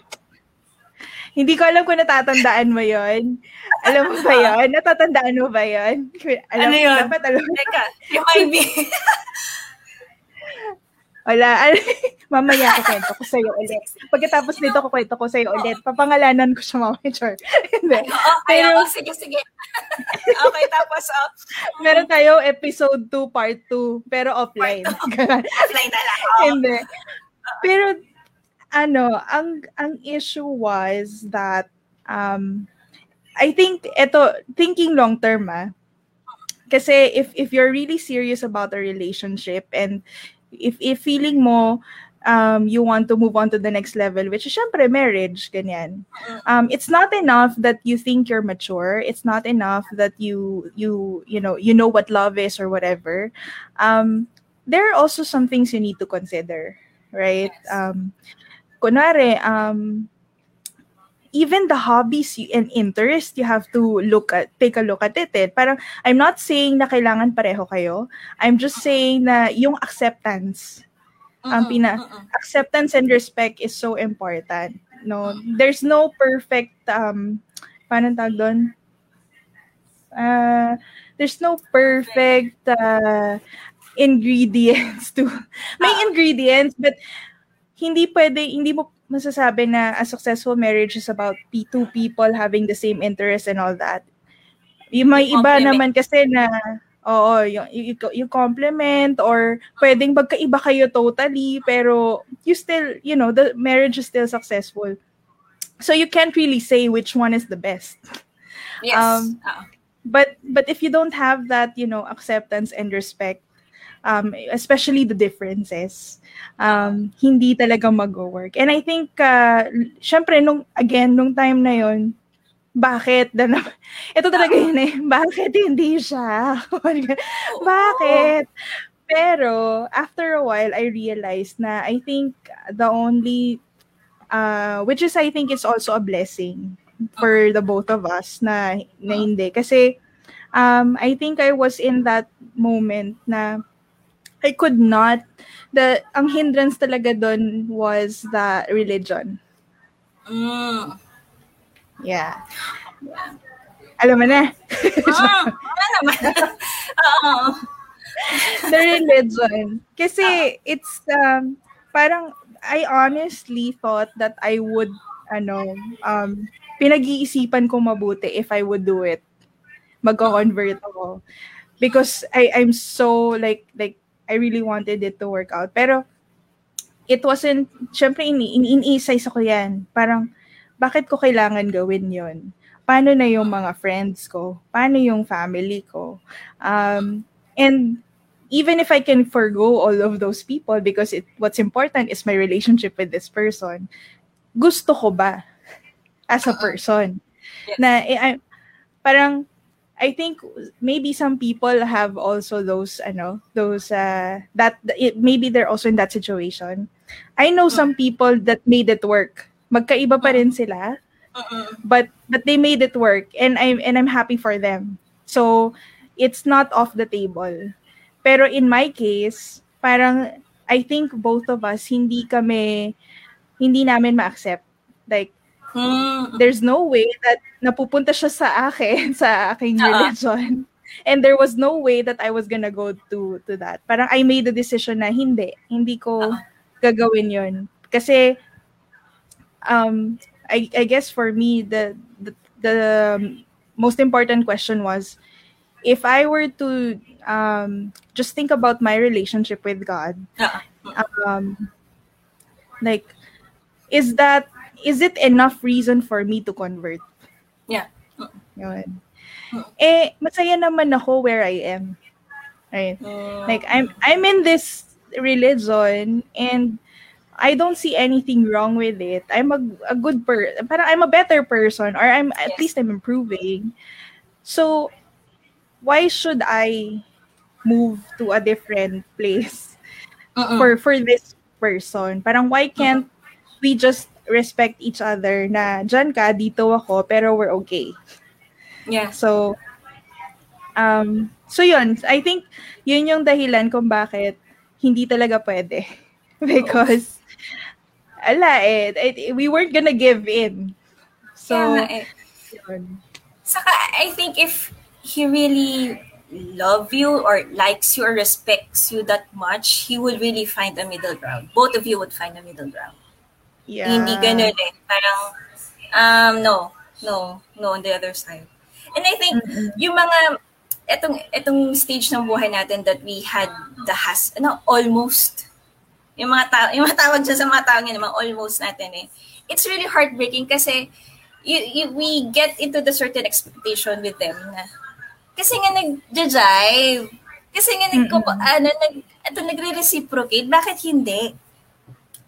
hindi ko alam kung natatandaan mo yon. Alam mo ba yon? Natatandaan mo ba yon? Alam ano yun? Dapat alam. Teka, remind me. [laughs] [laughs] Wala. [laughs] Mamaya ko kwento ko sa'yo ulit. Pagkatapos nito ko kwento ko sa'yo ulit. Papangalanan ko siya mamaya. Sure. [laughs] Hindi. Oh, Pero, oh, sige, sige. [laughs] okay, tapos, oh. Meron tayo episode 2, part 2. Pero offline. offline na lang. Oh. Hindi. Pero, ano, ang ang issue was that um I think ito thinking long term ah. Kasi if if you're really serious about a relationship and if if feeling mo um, you want to move on to the next level, which is syempre marriage, ganyan. Um, it's not enough that you think you're mature. It's not enough that you you you know you know what love is or whatever. Um, there are also some things you need to consider, right? Yes. Um, kunwari, um, even the hobbies and interest, you have to look at, take a look at it. Eh. Parang, I'm not saying na kailangan pareho kayo. I'm just saying na yung acceptance, mm-hmm, ang pina, mm-hmm. acceptance and respect is so important. No, there's no perfect, um, paano tag doon? Uh, there's no perfect uh, ingredients to, [laughs] may ah. ingredients, but hindi pwede, hindi mo masasabi na a successful marriage is about two people having the same interests and all that. Yung may iba naman kasi na, oo, yung, yung, yung compliment or pwedeng magkaiba kayo totally, pero you still, you know, the marriage is still successful. So you can't really say which one is the best. Yes. Um, uh-huh. But but if you don't have that, you know, acceptance and respect, um, especially the differences, um, hindi talaga mag-work. And I think, uh, syempre, nung, again, nung time na yon bakit? [laughs] Ito talaga yun eh. [laughs] Bakit hindi siya? [laughs] bakit? Pero, after a while, I realized na I think the only, uh, which is I think is also a blessing for the both of us na, na hindi. Kasi, um, I think I was in that moment na I could not the ang hindrance talaga doon was the religion. Mm. Yeah. Alam mo na. [laughs] oh, naman. Oo. [laughs] the religion. Kasi it's um parang I honestly thought that I would ano um pinag-iisipan ko mabuti if I would do it. Magko-convert ako. Because I I'm so like like I really wanted it to work out. Pero, it wasn't, syempre, ini iniisay sa ko yan. Parang, bakit ko kailangan gawin yon? Paano na yung mga friends ko? Paano yung family ko? Um, and, even if I can forgo all of those people because it, what's important is my relationship with this person, gusto ko ba as a person? Yes. Na, eh, I, parang, I think maybe some people have also those ano those uh that it, maybe they're also in that situation. I know some people that made it work. Magkaiba pa rin sila. But but they made it work and I'm and I'm happy for them. So it's not off the table. Pero in my case, parang I think both of us hindi kami hindi namin ma-accept. Like Hmm. There's no way that napupunta siya sa akin, [laughs] sa aking uh-huh. religion. And there was no way that I was gonna go to to that. Parang I made the decision na hindi, hindi ko uh-huh. gagawin yon Kasi um, I, I guess for me, the, the, the most important question was, if I were to um, just think about my relationship with God, uh-uh. um, like, is that is it enough reason for me to convert? Yeah. Yun. Eh, masaya naman ako where I am. Right? Uh, like, I'm, I'm in this religion and I don't see anything wrong with it. I'm a, a good person. Parang I'm a better person or I'm at least I'm improving. So, why should I move to a different place uh-uh. for for this person? Parang why can't uh-uh. we just respect each other na dyan ka, dito ako, pero we're okay. Yeah. So, um, so yun, I think yun yung dahilan kung bakit hindi talaga pwede. [laughs] Because, ala eh, it, we weren't gonna give in. So, yeah, eh. yun. Saka, I think if he really love you or likes you or respects you that much, he would really find a middle ground. Both of you would find a middle ground. Yeah. Hindi ganun eh. Parang, um, no, no, no on the other side. And I think, mm-hmm. yung mga, etong, etong stage ng buhay natin that we had the has, ano, almost, yung mga tao, yung mga tawag dyan sa mga tao ngayon, mga almost natin eh. It's really heartbreaking kasi you, you, we get into the certain expectation with them na, kasi nga nag-jive, kasi nga nag, mm-hmm. ano, nag, ito, nagre-reciprocate, bakit hindi?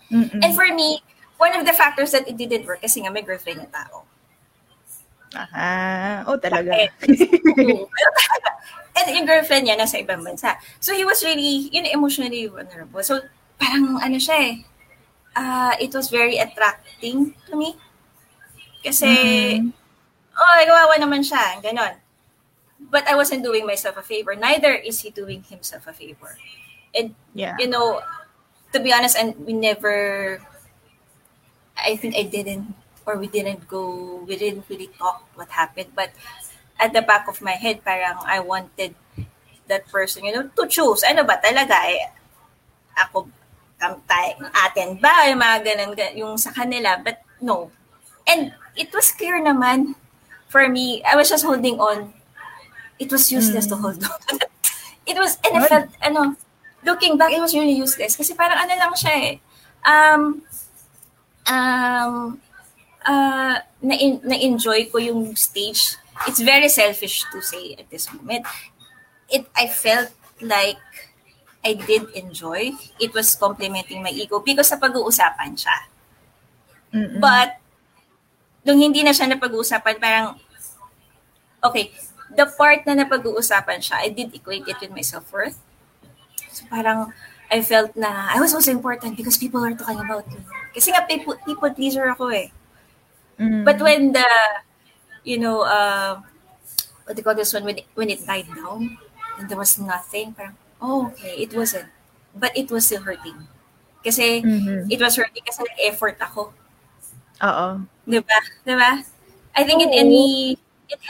Mm-mm. And for me, one of the factors that it didn't work kasi nga may girlfriend yung tao. Ah, oh talaga. [laughs] And yung girlfriend niya nasa ibang bansa. So he was really, you know, emotionally vulnerable. So parang ano siya eh, uh, it was very attracting to me. Kasi, mm-hmm. oh, kawawa naman siya, ganon. But I wasn't doing myself a favor. Neither is he doing himself a favor. And, yeah. you know, to be honest, and we never I think I didn't or we didn't go we didn't really talk what happened but at the back of my head parang I wanted that person you know to choose. Ano ba talaga eh ako kamtay atin ba yung mga ganun yung sa kanila but no. And it was clear naman for me I was just holding on. It was useless mm. to hold on. [laughs] It was and I felt ano looking back it was really useless. Kasi parang ano lang siya eh um um, uh, na, na-enjoy ko yung stage. It's very selfish to say at this moment. It, I felt like I did enjoy. It was complimenting my ego because sa pag-uusapan siya. Mm-mm. But, nung hindi na siya napag-uusapan, parang, okay, the part na napag-uusapan siya, I did equate it with my self-worth. So parang, I felt na I was also important because people are talking about me. Kasi nga people, people pleaser ako eh. Mm. But when the, you know, uh, what do you call this one, when it, when it died down, and there was nothing, parang, oh, okay, it wasn't. But it was still hurting. Kasi, mm-hmm. it was hurting kasi nag-effort ako. Oo. Diba? Diba? I think Oo. in any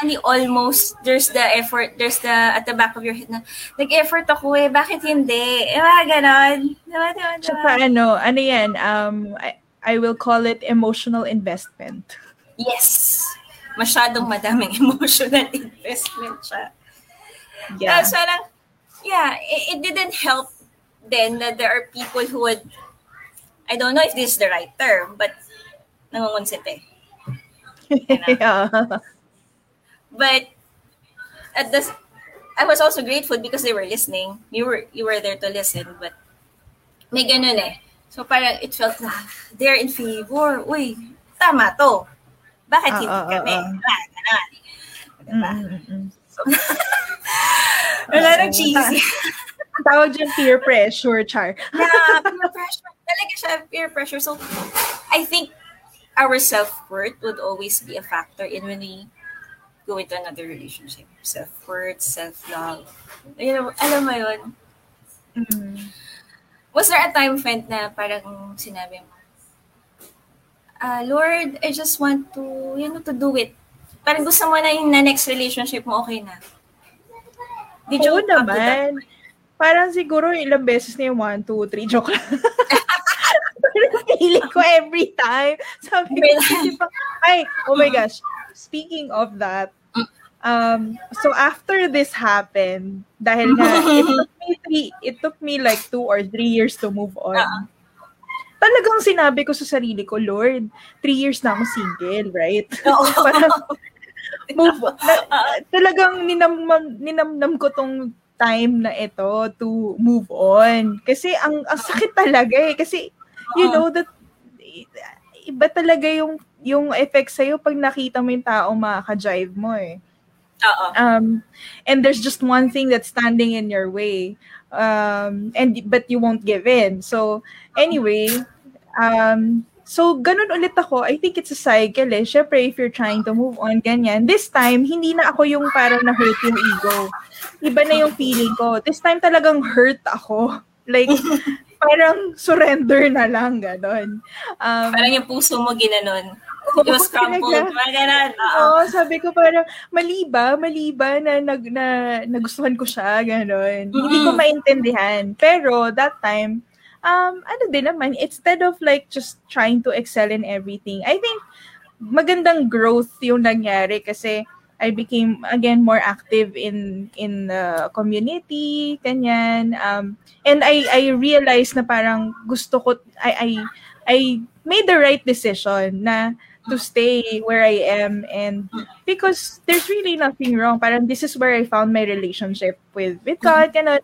any almost there's the effort there's the at the back of your head na nag-effort ako eh bakit hindi? Eh mga ganon. Diba, diba, diba? Tsaka ano ano yan um I, I will call it emotional investment. Yes. Masyadong madaming [laughs] emotional investment siya. Yeah. Uh, so lang yeah it, it didn't help then that there are people who would I don't know if this is the right term but nangungunsit eh. [laughs] Yeah. But at this, I was also grateful because they were listening. You were you were there to listen, but may ganun eh. So parang it felt na they're in favor. Uy, tama to. Bakit uh, hindi uh, kami? Uh, uh. Ah. Diba? Mm-hmm. So, [laughs] wala nang cheesy. [laughs] Tawag dyan peer pressure, Char. [laughs] yeah, peer pressure. Talaga siya, peer pressure. So, I think our self-worth would always be a factor in when we go into another relationship. Self-worth, self-love. You know, alam mo yun? Mm-hmm. Was there a time, friend, na parang sinabi mo, uh, Lord, I just want to, you know, to do it. Parang gusto mo na yung na next relationship mo, okay na. Did you Oo naman. Parang siguro ilang beses na yung one, two, three, joke lang. [laughs] sarili ko every time. Sabi ko, [laughs] ay, oh my gosh, speaking of that, um, so after this happened, dahil nga, [laughs] it took me three, it took me like two or three years to move on. Uh-huh. Talagang sinabi ko sa sarili ko, Lord, three years na akong single, right? [laughs] [laughs] move, na, talagang ninamnam, ninamnam ko tong time na ito to move on. Kasi ang, ang sakit talaga eh. Kasi, you know, that iba talaga yung yung effect sa'yo pag nakita mo yung taong makaka-drive mo eh. Oo. Um, and there's just one thing that's standing in your way. Um, and but you won't give in. So, anyway, um, so ganun ulit ako. I think it's a cycle eh. Syempre, if you're trying to move on, ganyan. This time, hindi na ako yung parang na-hurt yung ego. Iba na yung feeling ko. This time talagang hurt ako. Like, parang surrender na lang, ganon. Um, parang yung puso mo ginanon. It was crumpled. Mga Oo, sabi ko parang, mali ba? Mali ba na, nag, na nagustuhan ko siya? Ganon. Mm-hmm. Hindi ko maintindihan. Pero that time, um, ano din naman, instead of like just trying to excel in everything, I think magandang growth yung nangyari kasi I became again more active in in the community, kanyan. Um, and I I realized na parang gusto ko I I I made the right decision na to stay where I am and because there's really nothing wrong. Parang this is where I found my relationship with with God and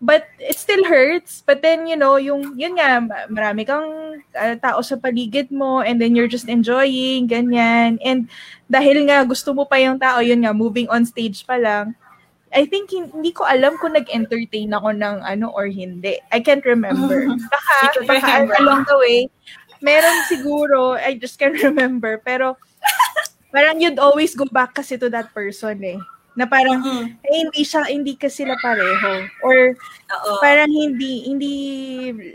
but it still hurts. But then, you know, yung, yun nga, marami kang uh, tao sa paligid mo and then you're just enjoying, ganyan. And dahil nga gusto mo pa yung tao, yun nga, moving on stage pa lang, I think hindi ko alam kung nag-entertain ako ng ano or hindi. I can't remember. [laughs] Baka, baka along the way, meron siguro, I just can't [laughs] remember, pero parang you'd always go back kasi to that person eh. Na parang mm-hmm. eh, hindi siya hindi kasi sila pareho or Uh-oh. parang hindi hindi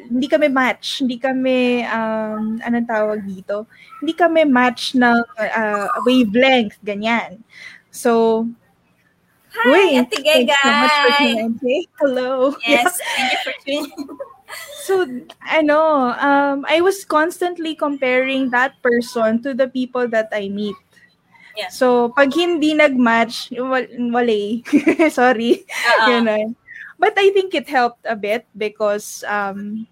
hindi kami match, hindi kami um anong tawag dito? Hindi kami match ng uh, wavelength ganyan. So Hi, Wait, Ate Gay, guys. So much for tuning Hello. Yes, yeah. thank you for tuning so ano um I was constantly comparing that person to the people that I meet yeah. so pag hindi nagmatch wal- wale [laughs] sorry uh-huh. Ganun. but I think it helped a bit because um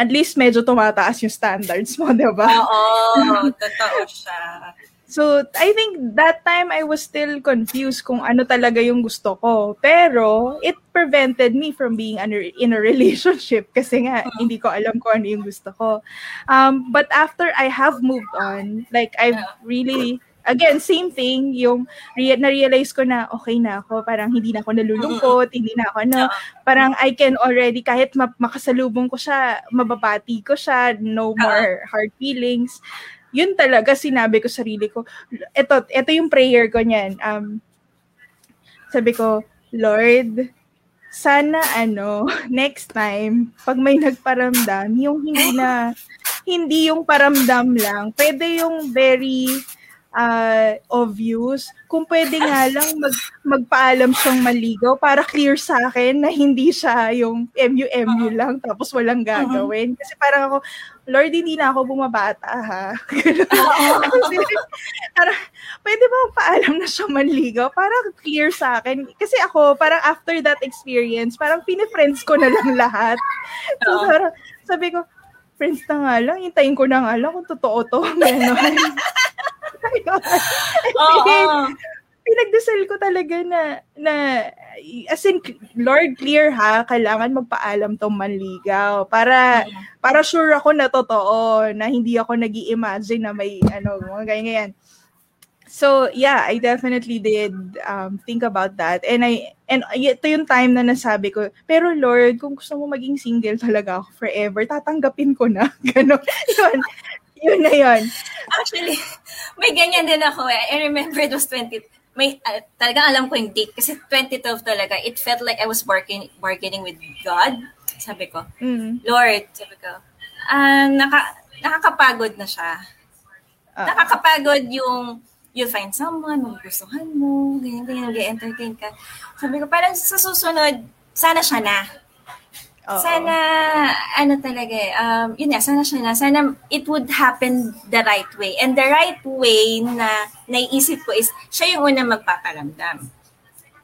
at least medyo tumataas yung standards mo, [laughs] di ba? Oo, totoo siya. So, I think that time I was still confused kung ano talaga yung gusto ko. Pero, it prevented me from being in a relationship [laughs] kasi nga, uh-huh. hindi ko alam kung ano yung gusto ko. Um, but after I have moved on, like, I've really, again, same thing, yung re- na-realize ko na okay na ako, parang hindi na ako nalulungkot, hindi na ako, ano, parang I can already, kahit makasalubong ko siya, mababati ko siya, no more hard feelings yun talaga sinabi ko sarili ko. Ito, ito yung prayer ko niyan. Um, sabi ko, Lord, sana ano, [laughs] next time, pag may nagparamdam, yung hindi [laughs] na, hindi yung paramdam lang, pwede yung very uh, obvious. Kung pwede nga [laughs] lang mag, magpaalam siyang maligaw para clear sa akin na hindi siya yung MU-MU uh-huh. lang tapos walang uh-huh. gagawin. Kasi parang ako, Lord, hindi na ako bumabata ha. [laughs] Kasi, parang, pwede ba magpaalam na siya manligaw para clear sa akin? Kasi ako, parang after that experience, parang pinifriends ko na lang lahat. So, uh-huh. parang, sabi ko, friends na nga lang, hintayin ko na nga lang kung totoo to. [laughs] Ganon. Oo. Pinagdasal ko talaga na, na, as in, Lord, clear ha, kailangan magpaalam tong manligaw. Para, para sure ako na totoo, na hindi ako nag imagine na may, ano, mga ganyan-ganyan. So yeah, I definitely did um, think about that. And I and ito yung time na nasabi ko, pero Lord, kung gusto mo maging single talaga ako forever, tatanggapin ko na. [laughs] Ganon. Yun. yun na yun. Actually, may ganyan din ako eh. I remember it was 20, may, uh, talagang alam ko yung date kasi 2012 talaga. It felt like I was working, bargaining with God. Sabi ko, mm. Lord, sabi ko, uh, naka, nakakapagod na siya. Uh, nakakapagod yung you find someone, magugustuhan mo, ganyan, ganyan, nag-entertain ka. Sabi ko, parang sa susunod, sana siya na. Uh-oh. Sana, ano talaga eh, um, yun nga, sana siya na, sana it would happen the right way. And the right way na naiisip ko is, siya yung una magpaparamdam.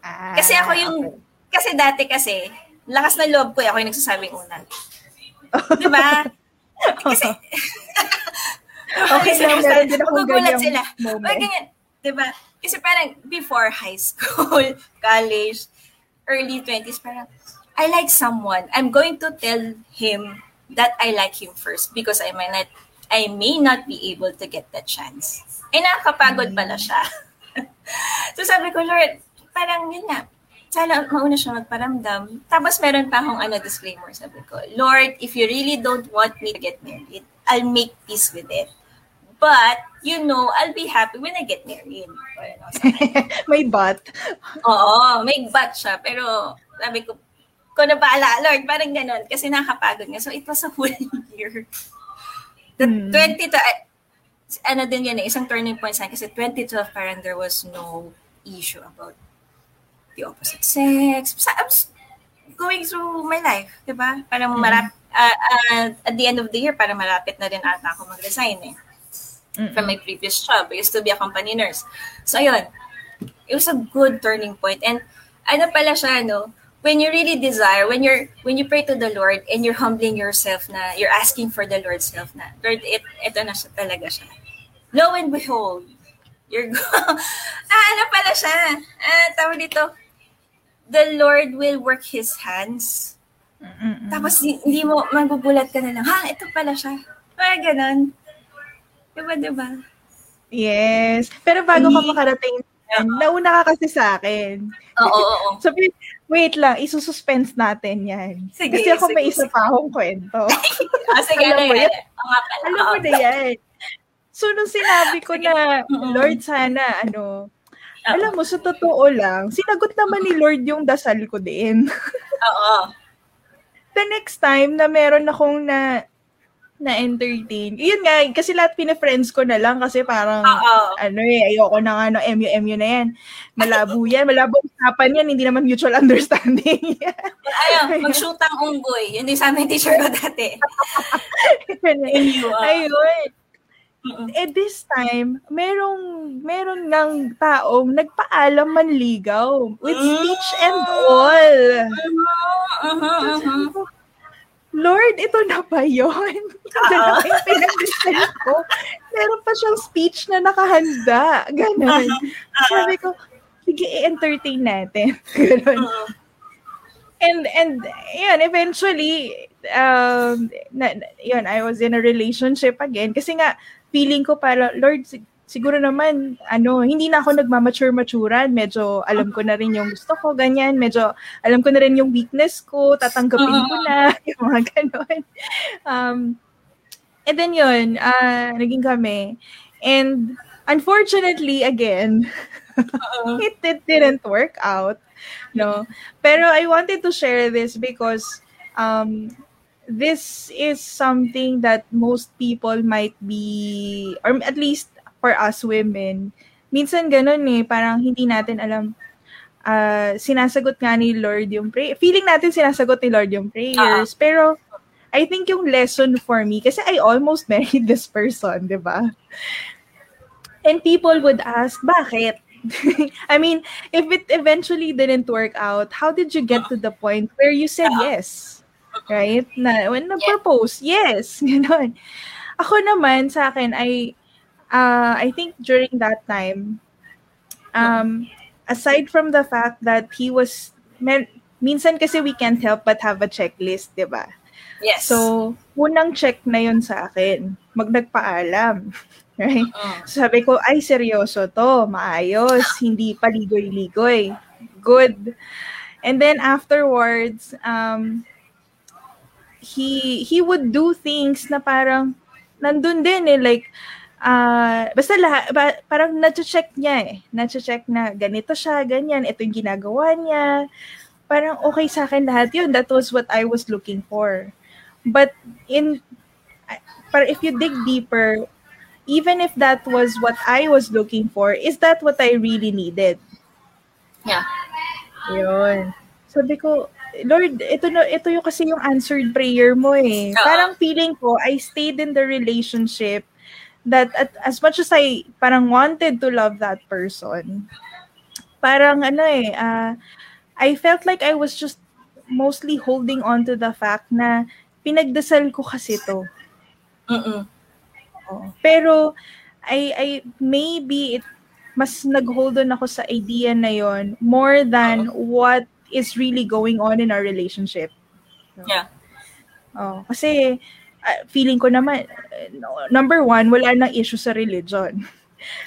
Ah, kasi ako yung, okay. kasi dati kasi, lakas na loob ko, eh, ako yung nagsasabing una. [laughs] Di ba? [laughs] kasi, [laughs] okay lang, meron din akong ganyang sila. moment. Ganyan, di ba? Kasi parang before high school, [laughs] college, early 20s, parang, I like someone, I'm going to tell him that I like him first because I might not, I may not be able to get that chance. Eh, nakakapagod pala siya. [laughs] so sabi ko, Lord, parang yun nga, sana mauna siya magparamdam. Tapos meron pa akong ano, disclaimer, sabi ko, Lord, if you really don't want me to get married, I'll make peace with it. But, you know, I'll be happy when I get married. [laughs] may but. Oo, may but siya. Pero, sabi ko, ko na baala, Lord, parang ganun. Kasi nakakapagod nga. So, it was a whole [laughs] year. The hmm. 20 to, ano din yan, eh, isang turning point sa kasi 2012 parang there was no issue about the opposite sex. So, I'm going through my life, di ba? Parang mm. marap, uh, uh, at the end of the year, parang malapit na din ata ako mag-resign eh. Mm-hmm. From my previous job. I used to be a company nurse. So, ayun. It was a good turning point. And ano pala siya, no? when you really desire, when you're when you pray to the Lord and you're humbling yourself na you're asking for the Lord's help na, Lord, it, ito na siya talaga siya. Lo and behold, you're go [laughs] ah, ano pala siya? Ah, tawag dito, the Lord will work His hands. Mm-mm. Tapos hindi mo, magugulat ka na lang, ha, ito pala siya. Parang ganun. Diba, diba? Yes. Pero bago ka makarating nauna ka kasi sa akin. Oo, oo, oo. [laughs] Sabi, wait lang, isususpense natin yan. Sige, kasi ako sige, may isa sige. pa akong kwento. [laughs] ah, sige, alam mo yan. Alam mo na yan. So, nung sinabi ko na, Lord, sana, ano, alam mo, sa totoo lang, sinagot naman ni Lord yung dasal ko din. Oo. [laughs] The next time na meron akong na na-entertain. Yun nga, kasi lahat pina-friends ko na lang kasi parang, Uh-oh. ano eh, ayoko na nga, no, MU, MU na yan. Malabo yan, malabo usapan yan, hindi naman mutual [laughs] understanding. Ayun, mag-shootang unggoy. Yun din sa amin teacher ko dati. MU. Ayun. Eh this time, merong meron ngang taong nagpaalam manligaw with speech and all. Uh-huh, uh-huh, uh-huh. Lord, ito na ba yun? [laughs] [laughs] Dalawa yung ko. Meron pa siyang speech na nakahanda. Ganon. Sabi ko, sige, i-entertain natin. [laughs] Ganon. And, and, yun, eventually, um, na, yun, I was in a relationship again. Kasi nga, feeling ko para, Lord, siguro naman, ano, hindi na ako nagmamature-maturan. Medyo alam ko na rin yung gusto ko, ganyan. Medyo alam ko na rin yung weakness ko, tatanggapin ko na, [laughs] yung mga ganon. Um, and then yun, uh, naging kami. And unfortunately, again, [laughs] it, it didn't work out. No. Pero I wanted to share this because um, this is something that most people might be, or at least for us women, minsan ganun eh, parang hindi natin alam, uh, sinasagot nga ni Lord yung prayer. Feeling natin sinasagot ni Lord yung prayers, uh-huh. pero I think yung lesson for me, kasi I almost [laughs] married this person, di ba? And people would ask, bakit? [laughs] I mean, if it eventually didn't work out, how did you get to the point where you said yes? Right? Na, when na-propose, yes. [laughs] Ganun. Ako naman, sa akin, I, uh, I think during that time, um, aside from the fact that he was, mer- minsan kasi we can't help but have a checklist, di ba? Yes. So, unang check na yun sa akin, magnagpaalam. [laughs] Right? Uh. Sabi ko, ay, seryoso to, maayos, hindi paligoy-ligoy. Good. And then afterwards, um, he he would do things na parang nandun din eh, like, uh, basta lahat, ba, parang na-check niya eh. Na-check na ganito siya, ganyan, ito yung ginagawa niya. Parang okay sa akin lahat yun. That was what I was looking for. But in, para if you dig deeper, even if that was what I was looking for, is that what I really needed? Yeah. Yun. Sabi ko, Lord, ito na ito yung kasi yung answered prayer mo eh. Uh-huh. Parang feeling ko I stayed in the relationship that at, as much as I parang wanted to love that person, parang ano eh, uh, I felt like I was just mostly holding on to the fact na pinagdasal ko kasi to. Oh. Pero I I maybe it mas nag-hold on ako sa idea na yon more than Uh-oh. what is really going on in our relationship. Yeah. Oh, kasi uh, feeling ko naman uh, number one, wala nang issue sa religion.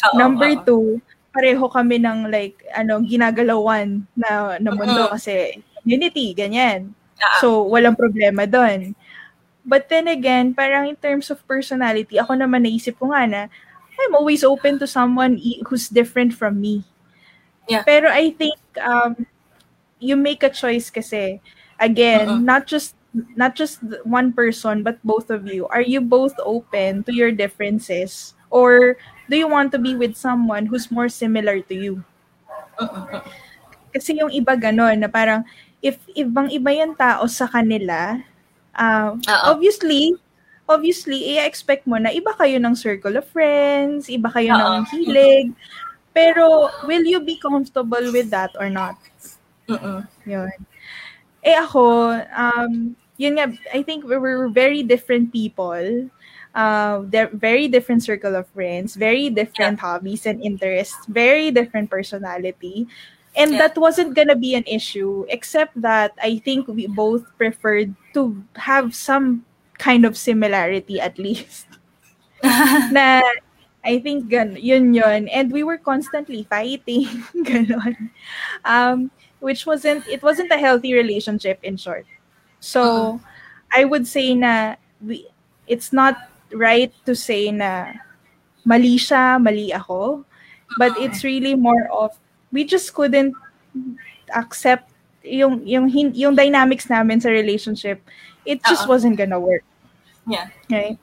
Uh-oh, number uh-oh. two, pareho kami ng like ano ginagalawan na na mundo uh-huh. kasi unity ganyan. Uh-huh. So walang problema doon. But then again, parang in terms of personality, ako naman naisip ko nga na I'm always open to someone who's different from me. Yeah. Pero I think um you make a choice kasi again uh-uh. not just not just one person but both of you are you both open to your differences or do you want to be with someone who's more similar to you uh-uh. kasi yung iba ganon na parang if ibang iba yung tao sa kanila uh, obviously obviously i-expect mo na iba kayo ng circle of friends iba kayo Uh-oh. ng hilig pero will you be comfortable with that or not Mm. Yun. Eh ako, um, yun nga, I think we were very different people. Uh, very different circle of friends, very different yeah. hobbies and interests, very different personality. And yeah. that wasn't gonna be an issue, except that I think we both preferred to have some kind of similarity at least. [laughs] [laughs] na I think gan yun yun. And we were constantly fighting. [laughs] Ganon. Um, which wasn't it wasn't a healthy relationship in short. So uh-huh. I would say na we, it's not right to say na mali siya, mali ako, but uh-huh. it's really more of we just couldn't accept yung yung yung dynamics namin sa relationship. It just uh-huh. wasn't gonna work. Yeah. Right?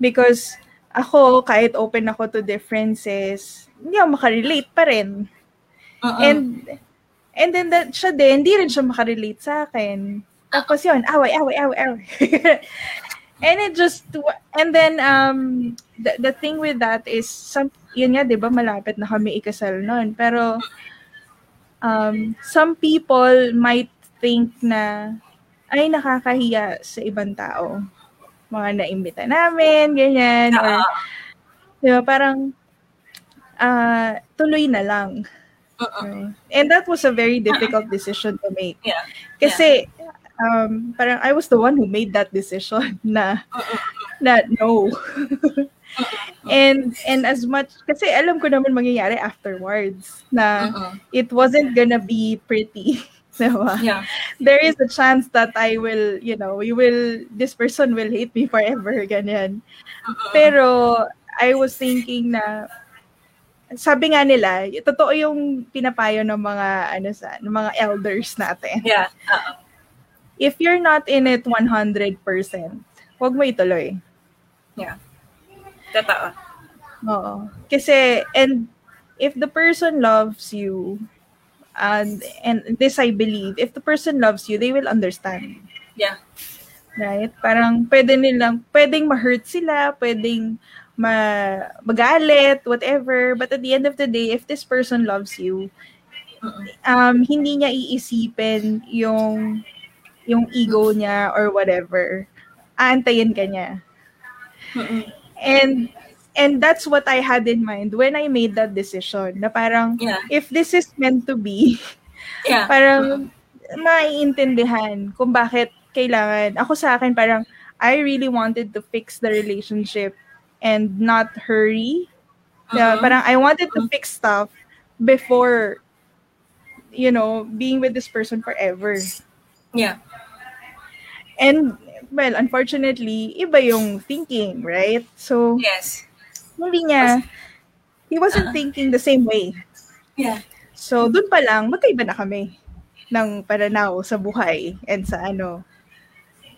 Because ako, kahit open ako to differences, hindi ako makarelate pa rin. Uh-uh. And And then that siya din, hindi rin siya makarelate sa akin. Tapos yun, away, away, away, away. [laughs] and it just, and then, um, the, the thing with that is, some, yun nga, di ba, malapit na kami ikasal noon. Pero, um, some people might think na, ay, nakakahiya sa ibang tao. Mga naimbita namin, ganyan. Or, di ba, parang, uh, tuloy na lang. Uh-uh. And that was a very difficult decision to make. Yeah. Kasi yeah. Um parang I was the one who made that decision [laughs] na uh-uh. na no. [laughs] and and as much kasi alam ko naman mangyayari afterwards na uh-uh. it wasn't gonna be pretty. [laughs] Diba? Yeah. There is a chance that I will, you know, you will this person will hate me forever ganyan. Uh-uh. Pero I was thinking na sabi nga nila, totoo yung pinapayo ng mga ano sa ng mga elders natin. Yeah. Uh-oh. If you're not in it 100%, huwag mo ituloy. Yeah. Totoo. Oo. Kasi and if the person loves you and and this I believe, if the person loves you, they will understand. Yeah. Right? Parang pwede nilang, pwedeng ma-hurt sila, pwedeng ma magalit, whatever. But at the end of the day, if this person loves you, um, hindi niya iisipin yung yung ego niya or whatever. Aantayin ka niya. And and that's what I had in mind when I made that decision. Na parang, yeah. if this is meant to be, [laughs] yeah. parang maiintindihan kung bakit kailangan. Ako sa akin, parang, I really wanted to fix the relationship and not hurry. Uh-huh. parang I wanted to fix stuff before, you know, being with this person forever. Yeah. And, well, unfortunately, iba yung thinking, right? So, yes. Hindi niya, he wasn't uh-huh. thinking the same way. Yeah. So, dun pa lang, magkaiba na kami ng pananaw sa buhay and sa ano.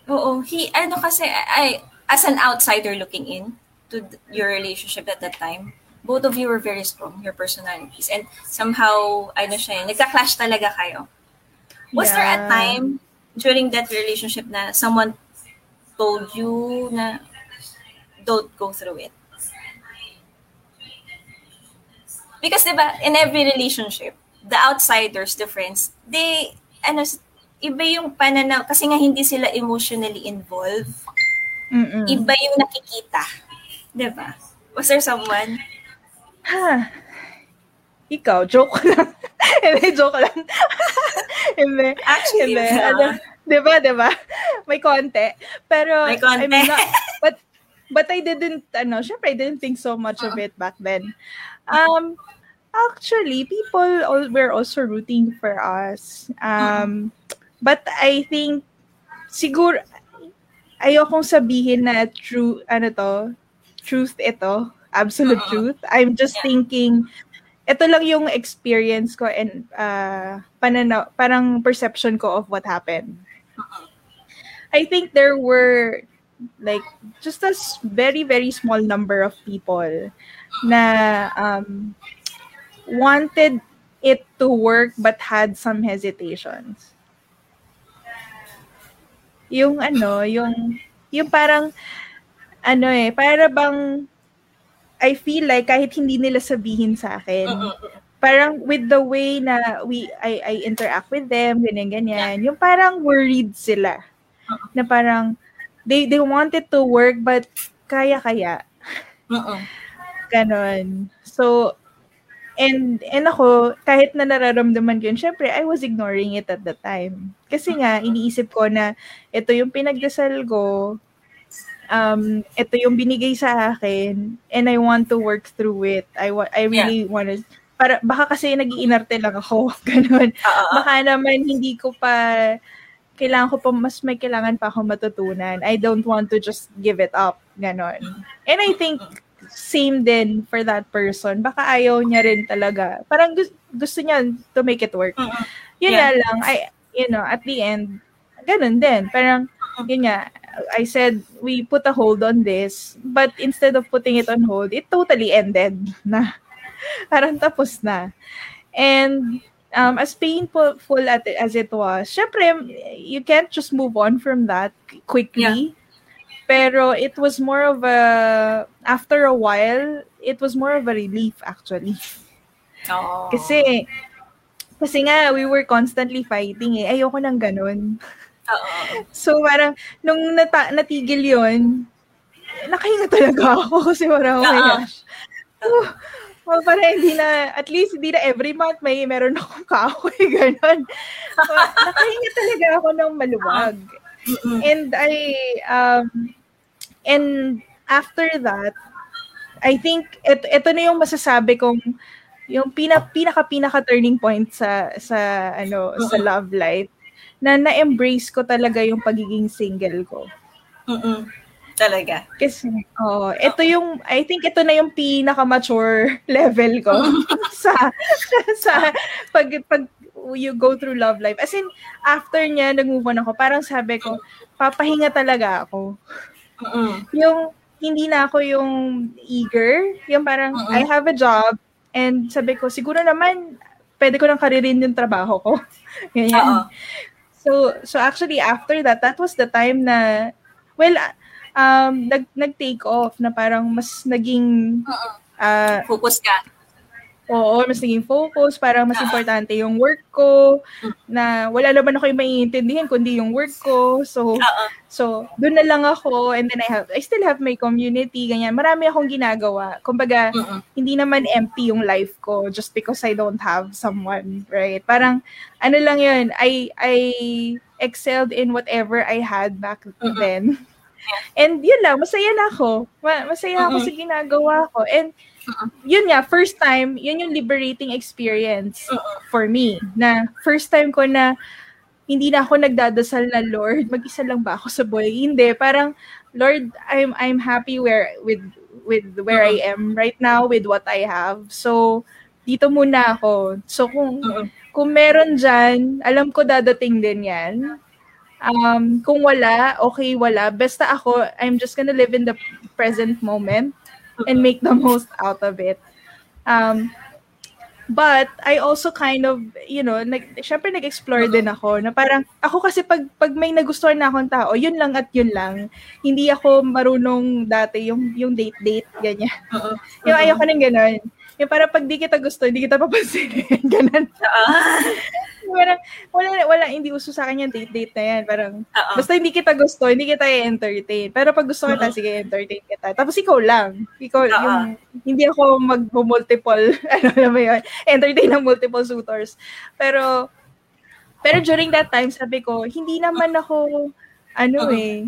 Oo. He, ano kasi, I, as an outsider looking in, to your relationship at that time, both of you were very strong, your personalities. And somehow, ano siya, nagka-clash talaga kayo. Was yeah. there a time during that relationship na someone told you na don't go through it? Because, di ba, in every relationship, the outsiders, the friends, they, ano, iba yung pananaw, kasi nga hindi sila emotionally involved. Mm-mm. Iba yung nakikita. Di ba? Was there someone? Ha. Ikaw, joke lang. [laughs] Hindi, joke lang. [laughs] Hindi. Actually, Hindi. Ano, di ba, di ba? May konti. Pero, May konti. I'm not, but, but I didn't, ano, syempre, I didn't think so much of it back then. Um, actually, people all, were also rooting for us. Um, but I think, siguro, ayokong sabihin na true, ano to, truth ito, absolute uh-huh. truth. I'm just yeah. thinking, ito lang yung experience ko and uh, pananaw, parang perception ko of what happened. Uh-huh. I think there were like just a very very small number of people na um, wanted it to work but had some hesitations yung ano, yung yung parang ano eh, para bang I feel like kahit hindi nila sabihin sa akin, parang with the way na we I I interact with them, ganyan ganyan, yung parang worried sila. Na parang they they wanted to work but kaya kaya. Uh-uh. [laughs] Ganon. So And, and ako, kahit na nararamdaman ko yun, syempre, I was ignoring it at the time. Kasi nga, iniisip ko na ito yung pinagdasal ko, um, ito yung binigay sa akin, and I want to work through it. I, wa- I really yeah. want to, para, baka kasi nag-iinarte lang ako, [laughs] ganun. Uh-huh. Baka naman hindi ko pa, kailangan ko pa, mas may kailangan pa ako matutunan. I don't want to just give it up, ganun. And I think, same din for that person. Baka ayaw niya rin talaga. Parang gusto, gusto niya to make it work. Uh-huh. Yun yeah. lang. I, you know, at the end, ganun din. Parang, yun nga, I said, we put a hold on this. But instead of putting it on hold, it totally ended na. [laughs] Parang tapos na. And um, as painful as it was, syempre, you can't just move on from that quickly. Yeah. Pero it was more of a, after a while, it was more of a relief actually. Oh. Kasi, kasi nga, we were constantly fighting eh. Ayoko nang ganun. [laughs] So parang, nung nata- natigil yon nakahinga talaga [laughs] ako kasi parang, oh my gosh. Oh, oh, para hindi na, at least hindi na every month may meron akong kahoy, [laughs] ganun. So, nakahinga talaga ako ng maluwag. And I, um, And after that, I think ito, ito na yung masasabi kong yung pina, pinaka pinaka turning point sa sa ano sa love life na na-embrace ko talaga yung pagiging single ko. Mm. Talaga. Kasi oh, ito yung I think ito na yung pinaka mature [laughs] level ko [laughs] sa sa pag pag you go through love life. As in after niya nag-move on ako, parang sabi ko, papahinga talaga ako. Uh-uh. Yung hindi na ako yung eager, yung parang uh-uh. I have a job and sabi ko siguro naman pwede ko nang karirin yung trabaho ko. [laughs] Ganyan. Uh-uh. So so actually after that that was the time na well um nag nag-take off na parang mas naging uh, focus ka Oo, mas naging focus, parang mas importante yung work ko, na wala naman ako yung maiintindihan kundi yung work ko. So, Uh-oh. so doon na lang ako and then I have I still have my community, ganyan. Marami akong ginagawa. Kumbaga, Uh-oh. hindi naman empty yung life ko just because I don't have someone, right? Parang ano lang 'yun, I I excelled in whatever I had back Uh-oh. then. And yun lang, masaya na ako. Masaya ako sa ginagawa ko. And uh-uh. yun nga, first time, yun yung liberating experience uh-uh. for me. Na first time ko na hindi na ako nagdadasal na Lord, mag-isa lang ba ako sa buhay? Hindi, parang Lord, I'm I'm happy where with with where uh-huh. I am right now with what I have. So dito muna ako. So kung uh-huh. kung meron diyan, alam ko dadating din 'yan. Um, kung wala, okay, wala. Basta ako, I'm just gonna live in the present moment and make the [laughs] most out of it. Um, But I also kind of, you know, nag, syempre nag-explore din ako na parang, ako kasi pag, pag may nagustuhan na akong tao, yun lang at yun lang. Hindi ako marunong dati yung, yung date-date, ganyan. Uh-huh. yung ayoko nang ganun. Yung para pag di kita gusto, hindi kita papansin. [laughs] ganun. Uh-huh [laughs] parang, wala, wala, hindi uso sa yung date-date na yan. Parang, Uh-oh. basta hindi kita gusto, hindi kita i-entertain. Pero pag gusto kita, uh-huh. sige, entertain kita. Tapos ikaw lang. Ikaw, Uh-oh. yung, hindi ako mag-multiple, [laughs] ano naman yun, entertain ng multiple suitors. Pero, pero during that time, sabi ko, hindi naman ako, ano eh,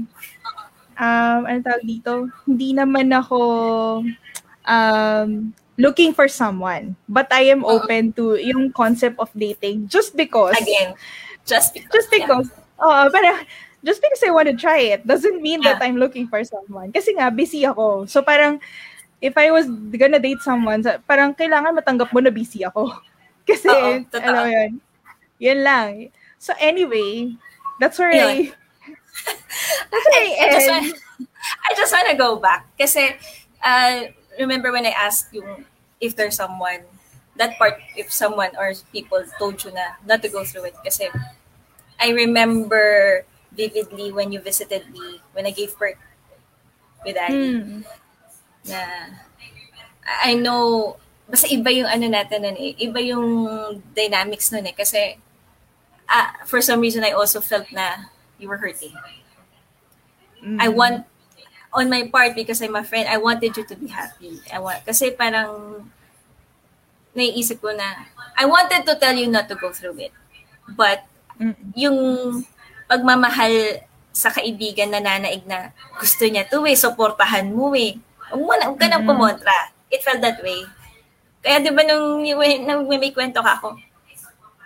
um, ano tawag dito? Hindi naman ako, um, looking for someone. But I am open to yung concept of dating just because. Again, just because. Just because. Yeah. Uh, pero just because I want to try it doesn't mean yeah. that I'm looking for someone. Kasi nga, busy ako. So parang, if I was gonna date someone, parang kailangan matanggap mo na busy ako. [laughs] Kasi, alam mo yun. Yun lang. So anyway, that's where yun. I... [laughs] that's where I, I, I just want, I just want to go back. Kasi, uh, remember when I asked yung if there's someone, that part, if someone or people told you na not to go through it. Kasi I remember vividly when you visited me, when I gave birth with Annie, mm. na I know, basta iba yung ano natin nun eh, iba yung dynamics nun eh, kasi uh, for some reason I also felt na you were hurting. Mm. I want on my part because I'm a friend, I wanted you to be happy. I want kasi parang naiisip ko na I wanted to tell you not to go through it. But yung pagmamahal sa kaibigan na nanaig na gusto niya to eh, suportahan mo eh. Huwag mo na, huwag ka nang pumontra. It felt that way. Kaya di ba nung, nung may kwento ka ako,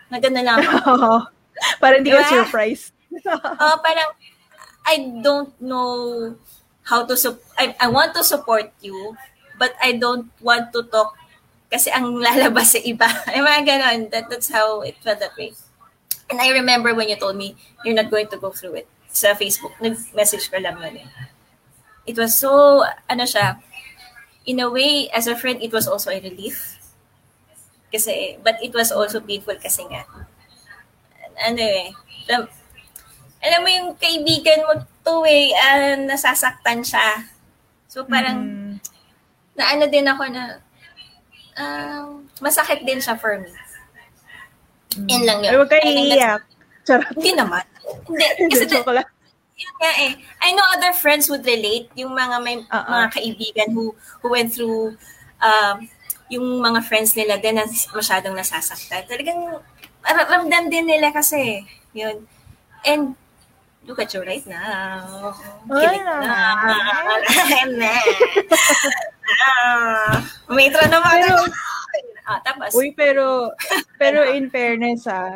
na gano'n lang ako. [laughs] parang hindi diba? ka surprise. uh, parang, I don't know how to sup- I, I want to support you but I don't want to talk kasi ang [laughs] lalabas sa iba. Ay mga ganon. That, that's how it felt that way. And I remember when you told me you're not going to go through it sa Facebook. Nag-message ko lang nun eh. It was so, ano siya, in a way, as a friend, it was also a relief. Kasi, but it was also painful kasi nga. Ano eh, alam mo yung kaibigan mo to eh, uh, nasasaktan siya. So parang, mm. na ano din ako na, um, masakit din siya for me. Mm. Yan lang yun. Ay, huwag kayo iiyak. Hindi naman. Hindi. [laughs] Kasi the, yun nga eh. I know other friends would relate, yung mga may uh-uh. mga kaibigan who who went through um, yung mga friends nila din na masyadong nasasaktan. Talagang ramdam din nila kasi. Yun. And Look at you right now. Kilig na. [laughs] na. ah, Umitra naman. Pero, [laughs] ah, tapos. Uy, pero, [laughs] pero in fairness ah,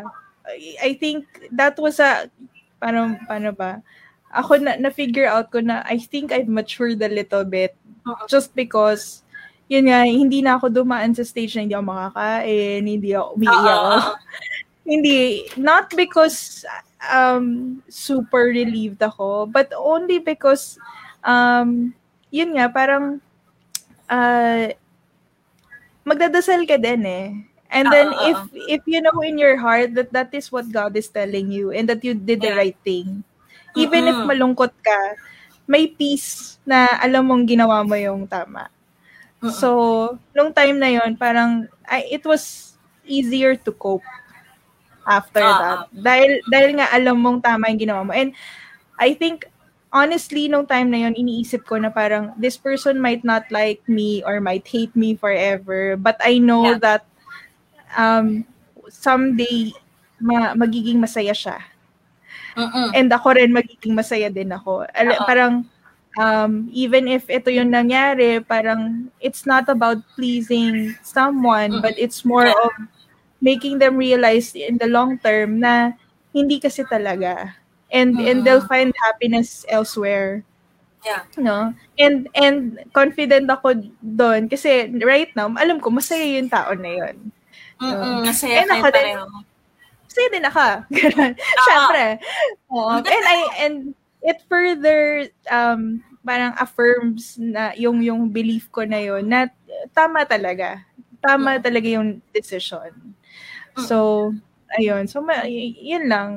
I think that was a, paano, paano ba? Ako na, na-figure out ko na I think I've matured a little bit uh-huh. just because yun nga, hindi na ako dumaan sa stage na hindi ako makakain, hindi ako umiiyak. Uh-huh. hindi, not because um, super relieved ako. But only because, um, yun nga, parang, uh, magdadasal ka din eh. And then uh, if if you know in your heart that that is what God is telling you and that you did the right thing, even uh-huh. if malungkot ka, may peace na alam mong ginawa mo yung tama. Uh-huh. So, nung time na yon parang I, it was easier to cope after uh-huh. that. Dahil, dahil nga alam mong tama yung ginawa mo. And I think, honestly, nung time na yon iniisip ko na parang, this person might not like me or might hate me forever. But I know yeah. that um, someday, ma- magiging masaya siya. Uh-uh. And ako rin magiging masaya din ako. Uh-uh. Parang, um, even if ito yung nangyari, parang it's not about pleasing someone, but it's more of making them realize in the long term na hindi kasi talaga. And uh-huh. and they'll find happiness elsewhere. Yeah. No? And and confident ako doon kasi right now alam ko masaya yung tao na yun. Mm. Masaya and ako din, Masaya din ako. [laughs] Ganun. Uh-huh. Syempre. Oo. and I and it further um parang affirms na yung yung belief ko na yun na tama talaga tama talaga yung decision. So, ayun. So, ma- y- yun lang.